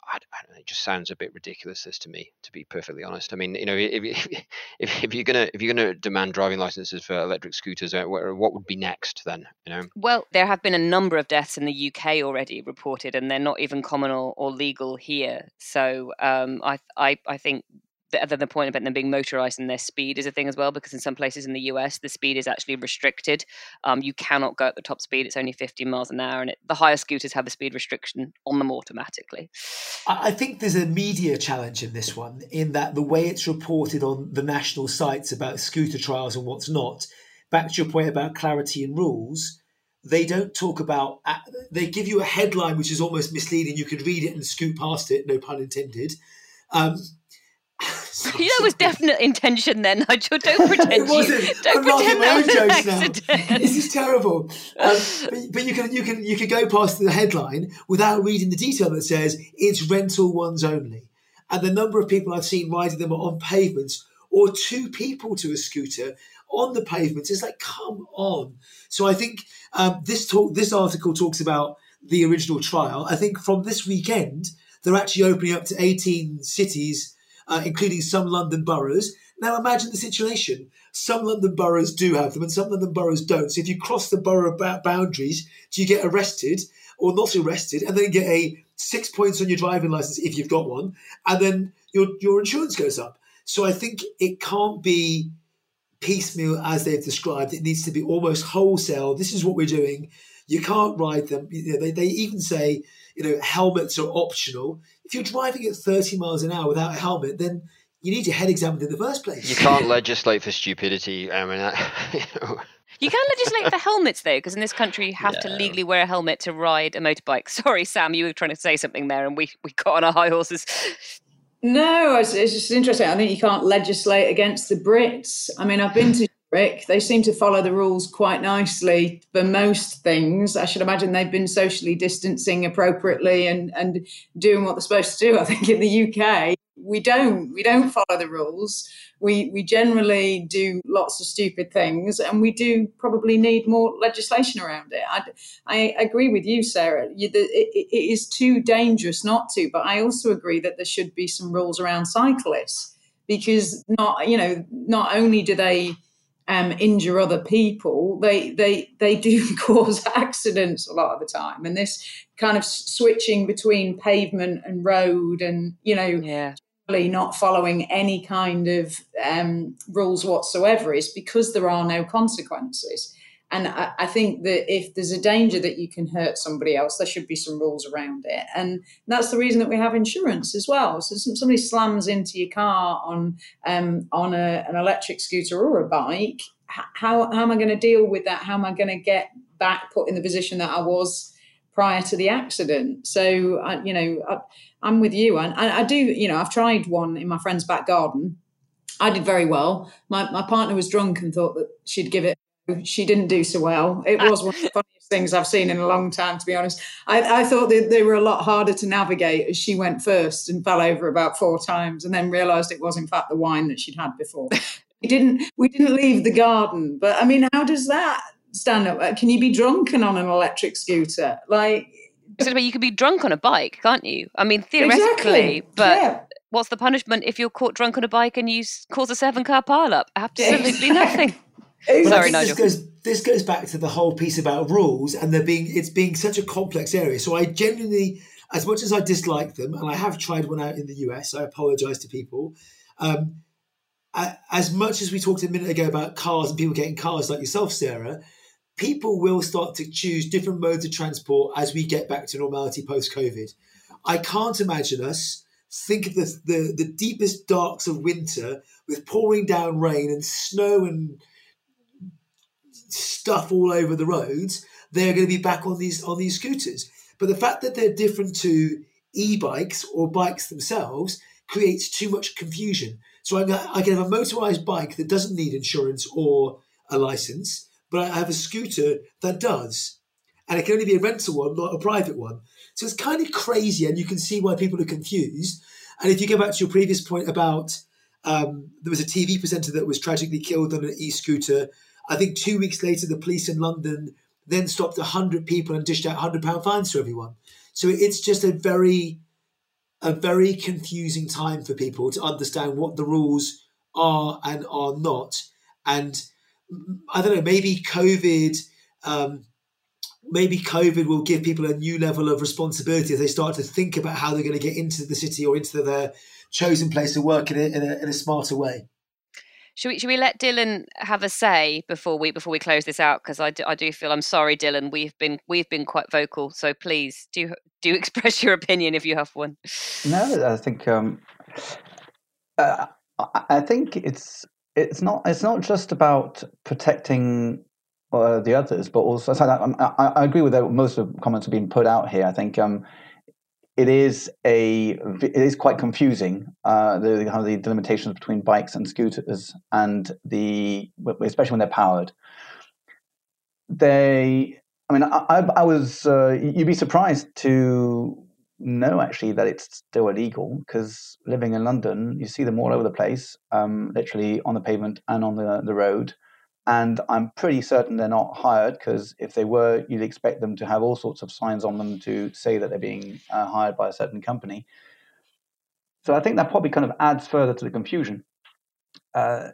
I, I know, it just sounds a bit ridiculous this to me, to be perfectly honest. I mean, you know, if, if, if you're gonna if you're gonna demand driving licenses for electric scooters, uh, what would be next then? You know. Well, there have been a number of deaths in the UK already reported, and they're not even common or, or legal here. So um, I I I think the, the point about them being motorized and their speed is a thing as well, because in some places in the US, the speed is actually restricted. Um, you cannot go at the top speed; it's only 50 miles an hour, and it, the higher scooters have a speed restriction on them automatically. I think there's a media challenge in this one, in that the way it's reported on the national sites about scooter trials and what's not. Back to your point about clarity and rules. they don't talk about. uh, They give you a headline which is almost misleading. You could read it and scoot past it. No pun intended. Um, You know, it was definite intention then, Nigel. Don't pretend it wasn't. you. Don't I'm laughing pretend my that own was an now. This is terrible. Um, but, but you can you can you can go past the headline without reading the detail that says it's rental ones only, and the number of people I've seen riding them on pavements or two people to a scooter on the pavements is like come on. So I think um, this talk this article talks about the original trial. I think from this weekend they're actually opening up to 18 cities, uh, including some London boroughs. Now imagine the situation. Some London boroughs do have them and some London boroughs don't. So if you cross the borough boundaries, do you get arrested or not arrested and then get a six points on your driving license if you've got one and then your, your insurance goes up. So I think it can't be piecemeal as they've described. It needs to be almost wholesale. This is what we're doing. You can't ride them. You know, they, they even say, you know, helmets are optional. If you're driving at 30 miles an hour without a helmet, then you need your head examined in the first place. You can't legislate for stupidity. I mean, that, you know, You can legislate for helmets though, because in this country you have to legally wear a helmet to ride a motorbike. Sorry, Sam, you were trying to say something there, and we we got on our high horses. No, it's, it's just interesting. I think you can't legislate against the Brits. I mean, I've been to Zurich. They seem to follow the rules quite nicely for most things. I should imagine they've been socially distancing appropriately and, and doing what they're supposed to do. I think in the UK, we don't. We don't follow the rules. We we generally do lots of stupid things, and we do probably need more legislation around it. I, I agree with you, Sarah. You, the, it, it is too dangerous not to, but I also agree that there should be some rules around cyclists because not you know not only do they um, injure other people, they they they do cause accidents a lot of the time, and this kind of switching between pavement and road, and you know Yeah, really not following any kind of um, rules whatsoever is because there are no consequences. And I, I think that if there's a danger that you can hurt somebody else, there should be some rules around it. And that's the reason that we have insurance as well. So if somebody slams into your car on um, on a, an electric scooter or a bike, how, how am I going to deal with that? How am I going to get back put in the position that I was prior to the accident? So, I, you know, I, I'm with you. And I, I do, you know, I've tried one in my friend's back garden. I did very well. My, my partner was drunk and thought that she'd give it. She didn't do so well. It ah. was one of the funniest things I've seen in a long time, to be honest. I, I thought that they were a lot harder to navigate as she went first and fell over about four times, and then realised it was in fact the wine that she'd had before. we didn't we didn't leave the garden, but I mean, how does that stand up? Can you be drunken on an electric scooter? Like you could be drunk on a bike, can't you? I mean, theoretically, exactly. but yeah. what's the punishment if you're caught drunk on a bike and you cause a seven-car pileup? Absolutely nothing. I Sorry, Nigel. This goes, this goes back to the whole piece about rules and there being it's being such a complex area. So I genuinely, as much as I dislike them, and I have tried one out in the US, I apologise to people. Um, as much as we talked a minute ago about cars and people getting cars like yourself, Sarah, people will start to choose different modes of transport as we get back to normality post COVID. I can't imagine us think of the, the the deepest darks of winter with pouring down rain and snow and stuff all over the roads, they're going to be back on these on these scooters. But the fact that they're different to e-bikes or bikes themselves creates too much confusion. So I, can have a motorized bike that doesn't need insurance or a license, but I have a scooter that does, and it can only be a rental one, not a private one. So it's kind of crazy, and you can see why people are confused. And if you go back to your previous point about um, there was a TV presenter that was tragically killed on an e-scooter. I think two weeks later, the police in London then stopped 100 people and dished out 100 pound fines to everyone. So it's just a very, a very confusing time for people to understand what the rules are and are not. And I don't know, maybe COVID, um, maybe COVID will give people a new level of responsibility as they start to think about how they're going to get into the city or into their chosen place to work in a, in a, in a smarter way. Should we, should we let Dylan have a say before we before we close this out? Because I do, I do feel I'm sorry, Dylan. We've been we've been quite vocal, so please do do express your opinion if you have one. No, I think um, uh, I think it's it's not it's not just about protecting uh, the others, but also I, I, I, agree with. Most of the comments have been put out here. I think um, it is a it is quite confusing uh, the kind of the delimitations between bikes and scooters, and the especially when they're powered. They, I mean, I, I was uh, you'd be surprised to know actually that it's still illegal because living in London, you see them all over the place, um, literally on the pavement and on the the road and I'm pretty certain they're not hired because if they were, you'd expect them to have all sorts of signs on them to say that they're being uh, hired by a certain company. So I think that probably kind of adds further to the confusion. Uh,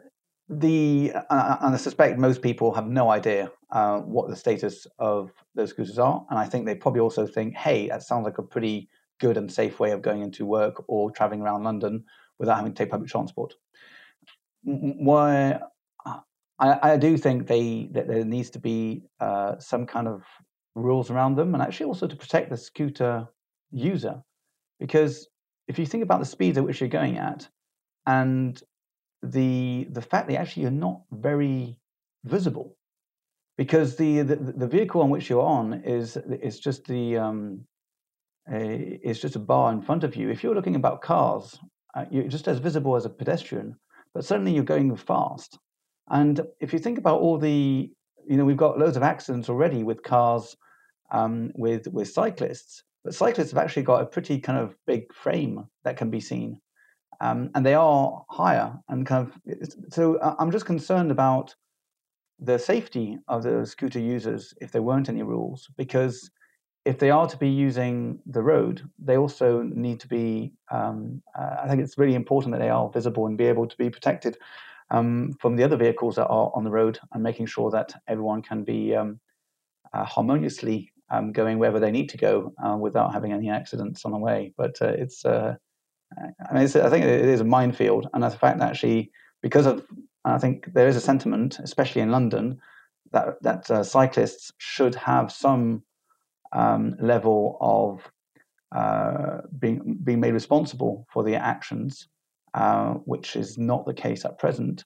the uh, and I suspect most people have no idea uh, what the status of those scooters are, and I think they probably also think, "Hey, that sounds like a pretty good and safe way of going into work or traveling around London without having to take public transport." Why I, I do think they that there needs to be uh, some kind of rules around them, and actually also to protect the scooter user, because if you think about the speeds at which you're going at, and the the fact that actually you're not very visible, because the the, the vehicle on which you're on is is just the um, a, is just a bar in front of you. If you're looking about cars, uh, you're just as visible as a pedestrian, but suddenly you're going fast and if you think about all the, you know, we've got loads of accidents already with cars, um, with with cyclists. But cyclists have actually got a pretty kind of big frame that can be seen, um, and they are higher and kind of. So I'm just concerned about the safety of the scooter users if there weren't any rules, because if they are to be using the road, they also need to be. Um, uh, I think it's really important that they are visible and be able to be protected um, from the other vehicles that are on the road and making sure that everyone can be um, uh, harmoniously um, going wherever they need to go uh, without having any accidents on the way. But uh, it's, uh, I mean, it's, I think it is a minefield, and the fact that actually, because of, I think there is a sentiment, especially in London, that that uh, cyclists should have some um, level of uh, being being made responsible for their actions uh, which is not the case at present.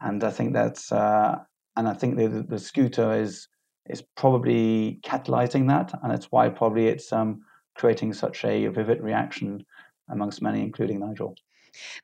And I think that's, uh, and I think the, the scooter is is probably catalyzing that, and it's why probably it's um, creating such a vivid reaction amongst many, including Nigel.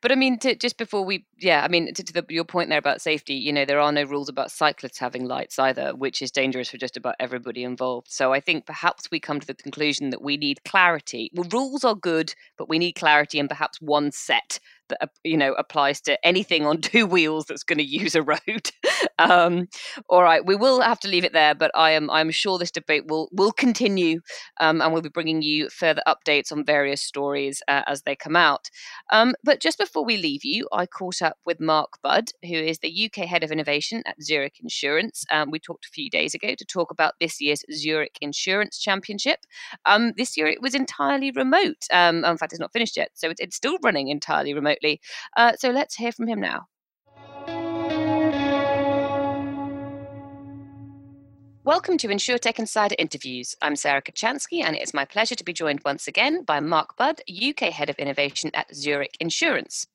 But I mean, to, just before we, yeah, I mean, to, to the, your point there about safety, you know, there are no rules about cyclists having lights either, which is dangerous for just about everybody involved. So I think perhaps we come to the conclusion that we need clarity. Well, rules are good, but we need clarity and perhaps one set that you know applies to anything on two wheels that's going to use a road. um, all right, we will have to leave it there, but I am I'm sure this debate will will continue, um, and we'll be bringing you further updates on various stories uh, as they come out. Um, but just before we leave you, I caught up with Mark Budd, who is the UK head of innovation at Zurich Insurance. Um, we talked a few days ago to talk about this year's Zurich Insurance Championship. Um, this year it was entirely remote. Um, in fact, it's not finished yet, so it's, it's still running entirely remote remotely. Uh, so let's hear from him now. Welcome to InsurTech Insider Interviews. I'm Sarah Kocianski, and it is my pleasure to be joined once again by Mark Budd, UK Head of Innovation at Zurich Insurance.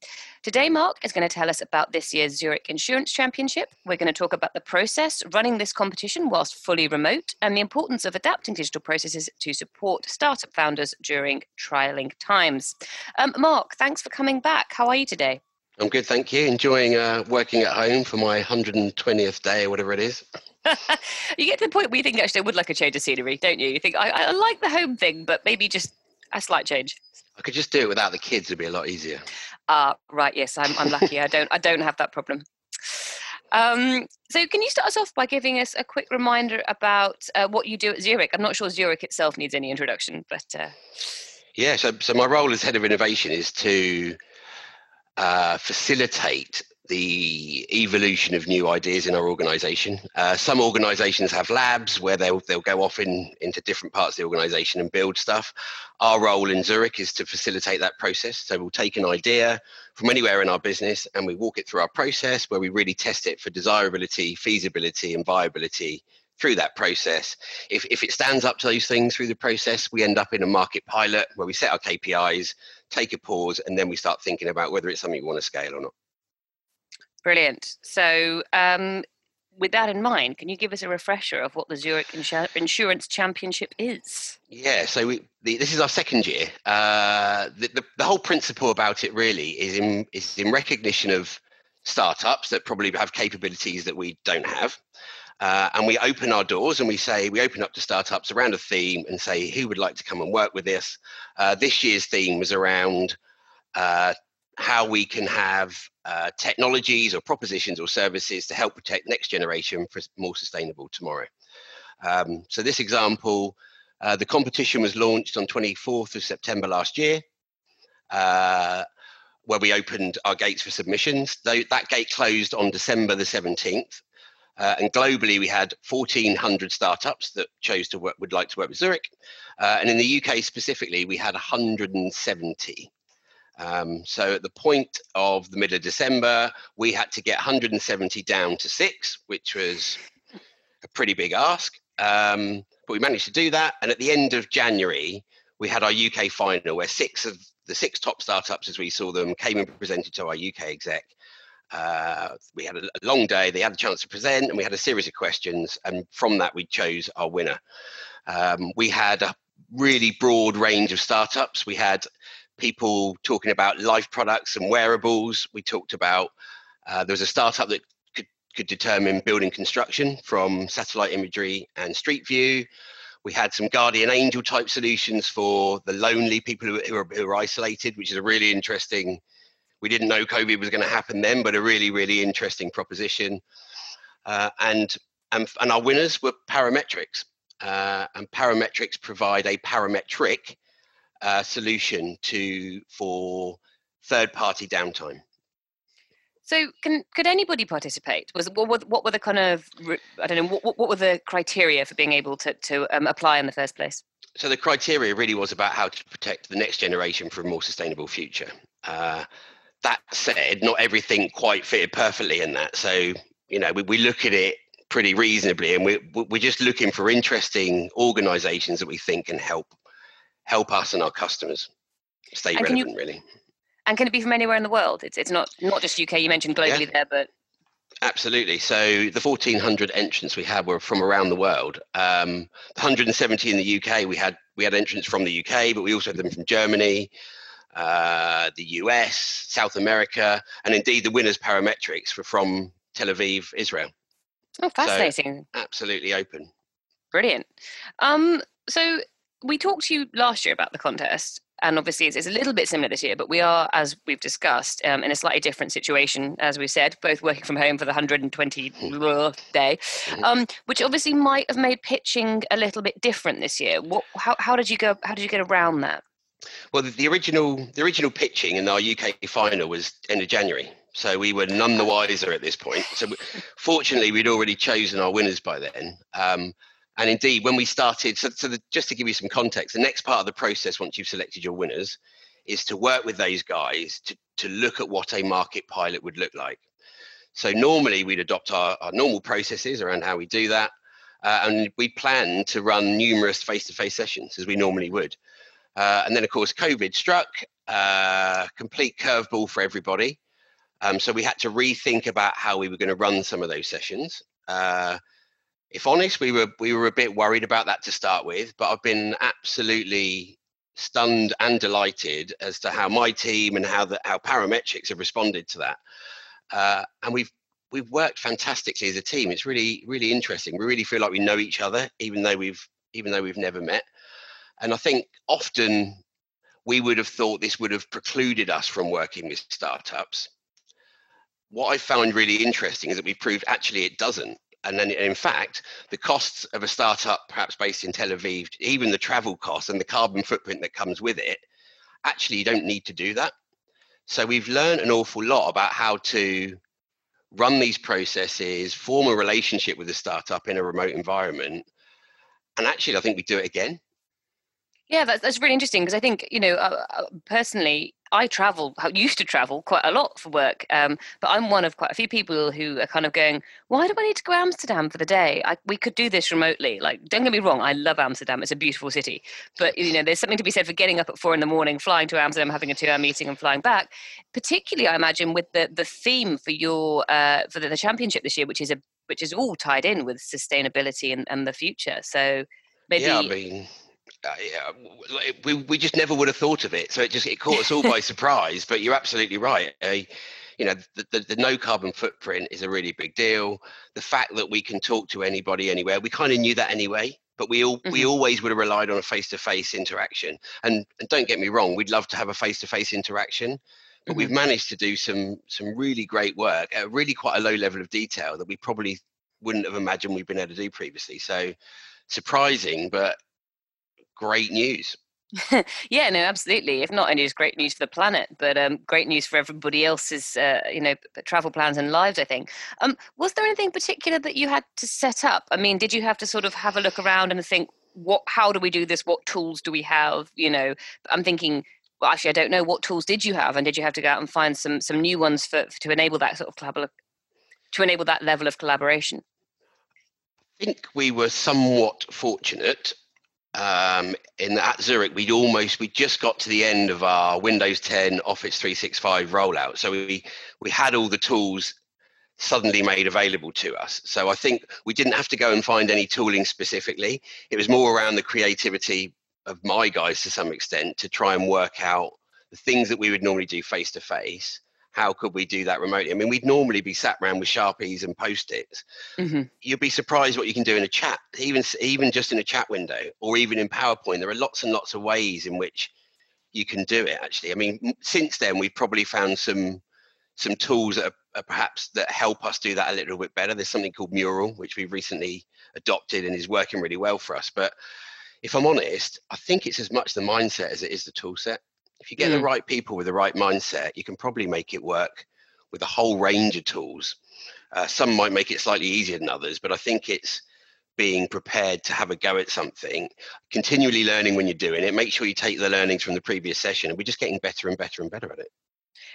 Today, Mark is going to tell us about this year's Zurich Insurance Championship. We're going to talk about the process running this competition whilst fully remote and the importance of adapting digital processes to support startup founders during trialing times. Um, Mark, thanks for coming back. How are you today? I'm good, thank you. Enjoying uh, working at home for my 120th day or whatever it is. you get to the point where you think actually I would like a change of scenery, don't you? You think I, I like the home thing, but maybe just a slight change. I could just do it without the kids; it'd be a lot easier. Ah, uh, right. Yes, I'm, I'm lucky. I don't I don't have that problem. Um, so, can you start us off by giving us a quick reminder about uh, what you do at Zurich? I'm not sure Zurich itself needs any introduction, but uh... yeah. So, so my role as head of innovation is to uh, facilitate the evolution of new ideas in our organization. Uh, some organizations have labs where they'll, they'll go off in, into different parts of the organization and build stuff. Our role in Zurich is to facilitate that process. So we'll take an idea from anywhere in our business and we walk it through our process where we really test it for desirability, feasibility, and viability through that process. If, if it stands up to those things through the process, we end up in a market pilot where we set our KPIs, take a pause, and then we start thinking about whether it's something we want to scale or not. Brilliant. So, um, with that in mind, can you give us a refresher of what the Zurich Insur- Insurance Championship is? Yeah, so we, the, this is our second year. Uh, the, the, the, whole principle about it really is in is in recognition of startups that probably have capabilities that we don't have. Uh, and we open our doors and we say we open up to startups around a theme and say who would like to come and work with this. Uh, this year's theme was around uh, how we can have uh, technologies or propositions or services to help protect next generation for more sustainable tomorrow. Um, so this example, uh, the competition was launched on 24th of September last year, uh, where we opened our gates for submissions. Though that gate closed on December the 17th, uh, and globally, we had 1,400 startups that chose to work, would like to work with Zurich. Uh, and in the UK specifically, we had 170. Um, so at the point of the middle of December, we had to get 170 down to six, which was a pretty big ask. Um, but we managed to do that. And at the end of January, we had our UK final where six of the six top startups, as we saw them, came and presented to our UK exec. Uh, we had a, long day. They had a chance to present, and we had a series of questions. And from that, we chose our winner. Um, we had a really broad range of startups. We had people talking about life products and wearables. We talked about uh, there was a startup that could, could determine building construction from satellite imagery and street view. We had some guardian angel type solutions for the lonely people who, who, who isolated, which is a really interesting. We didn't know COVID was going to happen then, but a really, really interesting proposition. Uh, and, and and our winners were Parametrix, uh, and Parametrix provide a parametric uh, solution to for third party downtime. So, can could anybody participate? Was what were, what were the kind of I don't know what, what were the criteria for being able to to um, apply in the first place? So the criteria really was about how to protect the next generation for a more sustainable future. Uh, that said, not everything quite fitted perfectly in that. So you know we, we look at it pretty reasonably, and we we're just looking for interesting organisations that we think can help help us and our customers stay and relevant, you, really. And can it be from anywhere in the world? It's it's not not just UK. You mentioned globally yeah. there, but Absolutely. So the 1,400 entrants we had were from around the world. Um, 170 in the UK. We had we had entrants from the UK, but we also had them from Germany, uh, the US, South America, and indeed the winners Parametrix were from Tel Aviv, Israel. Oh, fascinating! So absolutely open. Brilliant. Um, so we talked to you last year about the contest, and obviously it's, it's, a little bit similar this year, but we are, as we've discussed, um, in a slightly different situation, as we said, both working from home for the 120 day, mm-hmm. um, which obviously might have made pitching a little bit different this year. What, how, how did you go? How did you get around that? Well, the, the original the original pitching in our UK final was end of January, so we were none the wiser at this point. So, fortunately, we'd already chosen our winners by then. Um, and indeed, when we started, so, so the, just to give you some context, the next part of the process, once you've selected your winners, is to work with those guys to, to look at what a market pilot would look like. So normally we'd adopt our, our normal processes around how we do that. Uh, and we plan to run numerous face-to-face sessions as we normally would. Uh, and then, of course, COVID struck, uh, complete curveball for everybody. Um, so we had to rethink about how we were going to run some of those sessions. Uh, if honest, we were we were a bit worried about that to start with, but I've been absolutely stunned and delighted as to how my team and how the how Parametrix have responded to that. Uh, and we've we've worked fantastically as a team. It's really really interesting. We really feel like we know each other, even though we've even though we've never met. And I think often we would have thought this would have precluded us from working with startups. What I found really interesting is that we've proved actually it doesn't and then in fact the costs of a startup perhaps based in tel aviv even the travel costs and the carbon footprint that comes with it actually you don't need to do that. So we've learned an awful lot about how to run these processes form a relationship with a startup in a remote environment. And actually i think we do it again yeah, that's, that's really interesting because I think, you know, uh, uh personally, I travel, used to travel quite a lot for work, um, but I'm one of quite a few people who are kind of going, why do I need to go to Amsterdam for the day? I, we could do this remotely. Like, don't get me wrong, I love Amsterdam. It's a beautiful city. But, you know, there's something to be said for getting up at four in the morning, flying to Amsterdam, having a two hour meeting and flying back. Particularly, I imagine, with the, the theme for your, uh, for the, the championship this year, which is a which is all tied in with sustainability and, and the future. So maybe yeah, I mean, uh, yeah, we we just never would have thought of it. So it just it caught us all by surprise. But you're absolutely right. Uh, you know, the, the, the, no carbon footprint is a really big deal. The fact that we can talk to anybody anywhere, we kind of knew that anyway. But we all mm-hmm. we always would have relied on a face to face interaction. And and don't get me wrong, we'd love to have a face to face interaction. But mm-hmm. we've managed to do some some really great work at really quite a low level of detail that we probably wouldn't have imagined we'd been able to do previously. So surprising, but great news. yeah, no, absolutely. If not only is great news for the planet, but um, great news for everybody else's, uh, you know, travel plans and lives. I think. Um, was there anything particular that you had to set up? I mean, did you have to sort of have a look around and think, what? How do we do this? What tools do we have? You know, I'm thinking. Well, actually, I don't know. What tools did you have, and did you have to go out and find some some new ones for to enable that sort of collab- to enable that level of collaboration? I think we were somewhat fortunate um, in at Zurich, we'd almost we just got to the end of our Windows 10 Office 365 rollout, so we we had all the tools suddenly made available to us. So I think we didn't have to go and find any tooling specifically. It was more around the creativity of my guys to some extent to try and work out the things that we would normally do face to face how could we do that remotely? I mean, we'd normally be sat around with sharpies and post-its. Mm-hmm. You'd be surprised what you can do in a chat, even even just in a chat window, or even in PowerPoint. There are lots and lots of ways in which you can do it. Actually, I mean, since then we've probably found some some tools that are, are perhaps that help us do that a little bit better. There's something called Mural, which we've recently adopted and is working really well for us. But if I'm honest, I think it's as much the mindset as it is the tool set. If you get mm. the right people with the right mindset, you can probably make it work with a whole range of tools. Uh, some might make it slightly easier than others, but I think it's being prepared to have a go at something, continually learning when you're doing it. Make sure you take the learnings from the previous session, and we're just getting better and better and better at it.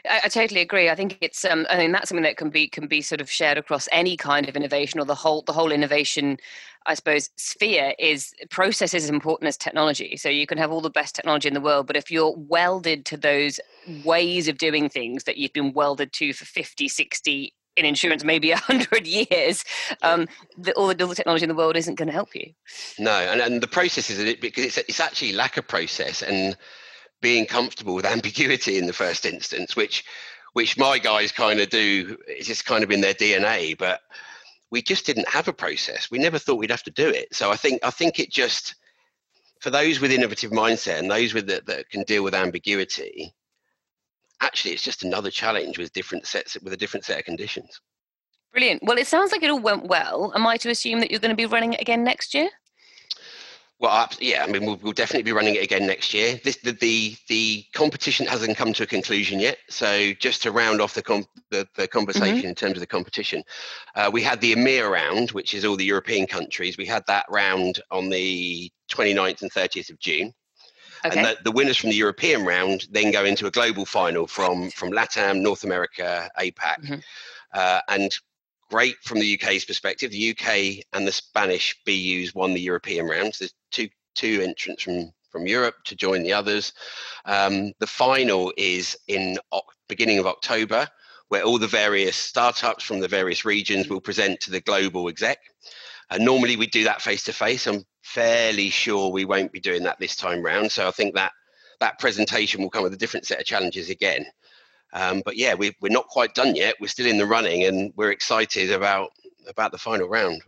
I, I, totally agree. I think it's um, I mean that's something that can be can be sort of shared across any kind of innovation or the whole the whole innovation I suppose sphere is process is as important as technology. So you can have all the best technology in the world, but if you're welded to those ways of doing things that you've been welded to for 50, 60, in insurance maybe 100 years um, the, all, the, all the technology in the world isn't going to help you no and, and the process is it because it's, it's actually lack of process and being comfortable with ambiguity in the first instance, which which my guys kind of do. It's just kind of in their DNA, but we just didn't have a process. We never thought we'd have to do it. So I think I think it just for those with innovative mindset and those with the, that can deal with ambiguity, actually it's just another challenge with different sets with a different set of conditions. Brilliant. Well, it sounds like it all went well. Am I to assume that you're going to be running it again next year? Well, yeah, I mean, we'll, we'll, definitely be running it again next year. This, the, the, the competition hasn't come to a conclusion yet. So just to round off the com- the, the, conversation mm-hmm. in terms of the competition, uh, we had the EMEA round, which is all the European countries. We had that round on the 29th and 30th of June. Okay. And the, the winners from the European round then go into a global final from from LATAM, North America, APAC, mm-hmm. uh, and great from the UK's perspective. The UK and the Spanish BUs won the European rounds. There's two two entrants from from Europe to join the others. Um, the final is in beginning of October, where all the various startups from the various regions will present to the global exec. Uh, normally we do that face to face. I'm fairly sure we won't be doing that this time round. So I think that that presentation will come with a different set of challenges again. Um, but yeah, we, we're not quite done yet. We're still in the running, and we're excited about about the final round.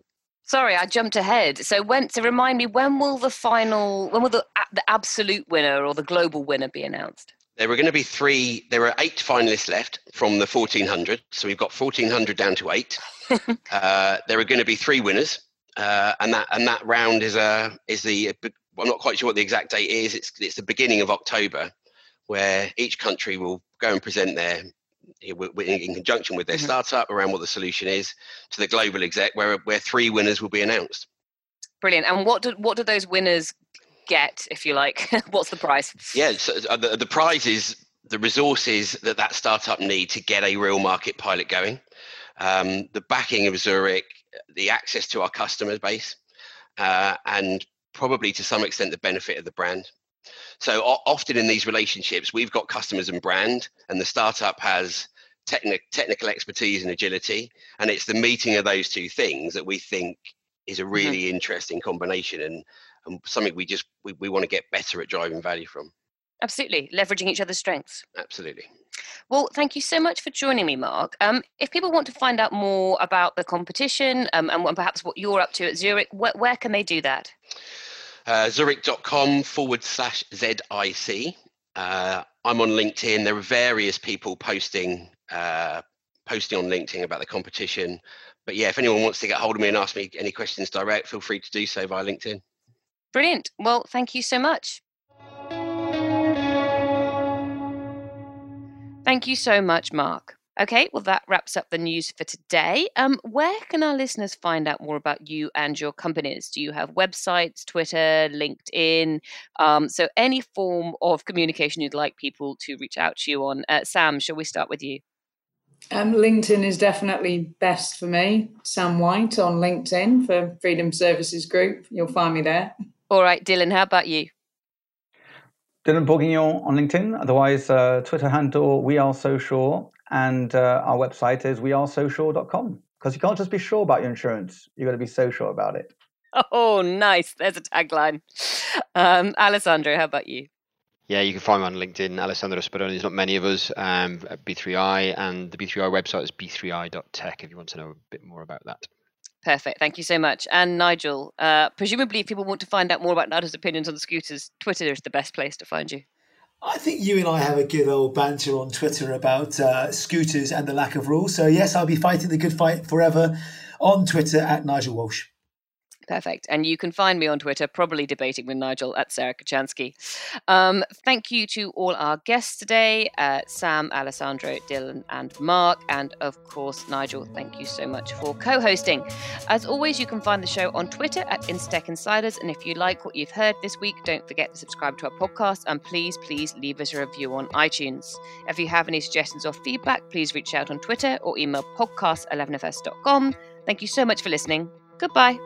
Sorry, I jumped ahead. So when to remind me, when will the final, when will the the absolute winner or the global winner be announced? There are going to be three. There are eight finalists left from the 1400. So we've got 1400 down to eight. uh, there are going to be three winners, uh, and that and that round is a is the. I'm not quite sure what the exact date is. It's it's the beginning of October, where each country will go and present their in conjunction with their mm-hmm. startup around what the solution is to the global exec where where three winners will be announced. Brilliant. And what do what do those winners get if you like? What's the prize yeah so uh, the, the prize is the resources that that startup need to get a real market pilot going. Um, the backing of zurich the access to our customer base uh, and probably to some extent the benefit of the brand so often in these relationships, we've got customers and brand, and the startup has techni- technical expertise and agility. And it's the meeting of those two things that we think is a Mm-hmm. really interesting combination and, and something we just we, we want to get better at driving value from. Absolutely, leveraging each other's strengths. Absolutely. Well, thank you so much for joining me, Mark. Um, if people want to find out more about the competition um, and perhaps what you're up to at Zurich, where, where can they do that? Uh, Zurich.com forward slash ZIC. Uh, I'm on LinkedIn. There are various people posting uh, posting on LinkedIn about the competition. But yeah, if anyone wants to get hold of me and ask me any questions direct, feel free to do so via LinkedIn. Brilliant. Well, thank you so much. Thank you so much, Mark. Okay, well, that wraps up the news for today. Um, where can our listeners find out more about you and your companies? Do you have websites, Twitter, LinkedIn? Um, so, any form of communication you'd like people to reach out to you on. Uh, Sam, shall we start with you? Um, LinkedIn is definitely best for me. Sam White on LinkedIn for Freedom Services Group. You'll find me there. All right, Dylan, how about you? Dylan Bourguignon on LinkedIn. Otherwise, uh, Twitter handle We Are So Sure, and uh, our website is wearesosure.com. Because you can't just be sure about your insurance; You've got to be so sure about it. Oh, nice. There's a tagline. Um, Alessandro, how about you? Yeah, you can find me on LinkedIn, Alessandro Speroni. There's not many of us um, at B3I, and the B3I website is b3i.tech if you want to know a bit more about that. Perfect. Thank you so much. And Nigel, uh, presumably, if people want to find out more about Nigel's opinions on scooters, Twitter is the best place to find you. I think you and I have a good old banter on Twitter about uh, scooters and the lack of rules. So, yes, I'll be fighting the good fight forever on Twitter at Nigel Walsh. Perfect. And you can find me on Twitter, probably debating with Nigel at Sarah Kocianski. Um, thank you to all our guests today uh, Sam, Alessandro, Dylan, and Mark. And of course, Nigel, thank you so much for co hosting. As always, you can find the show on Twitter at InsurTech Insiders. And if you like what you've heard this week, don't forget to subscribe to our podcast. And please, please leave us a review on iTunes. If you have any suggestions or feedback, please reach out on Twitter or email podcast11fs.com. Thank you so much for listening. Goodbye.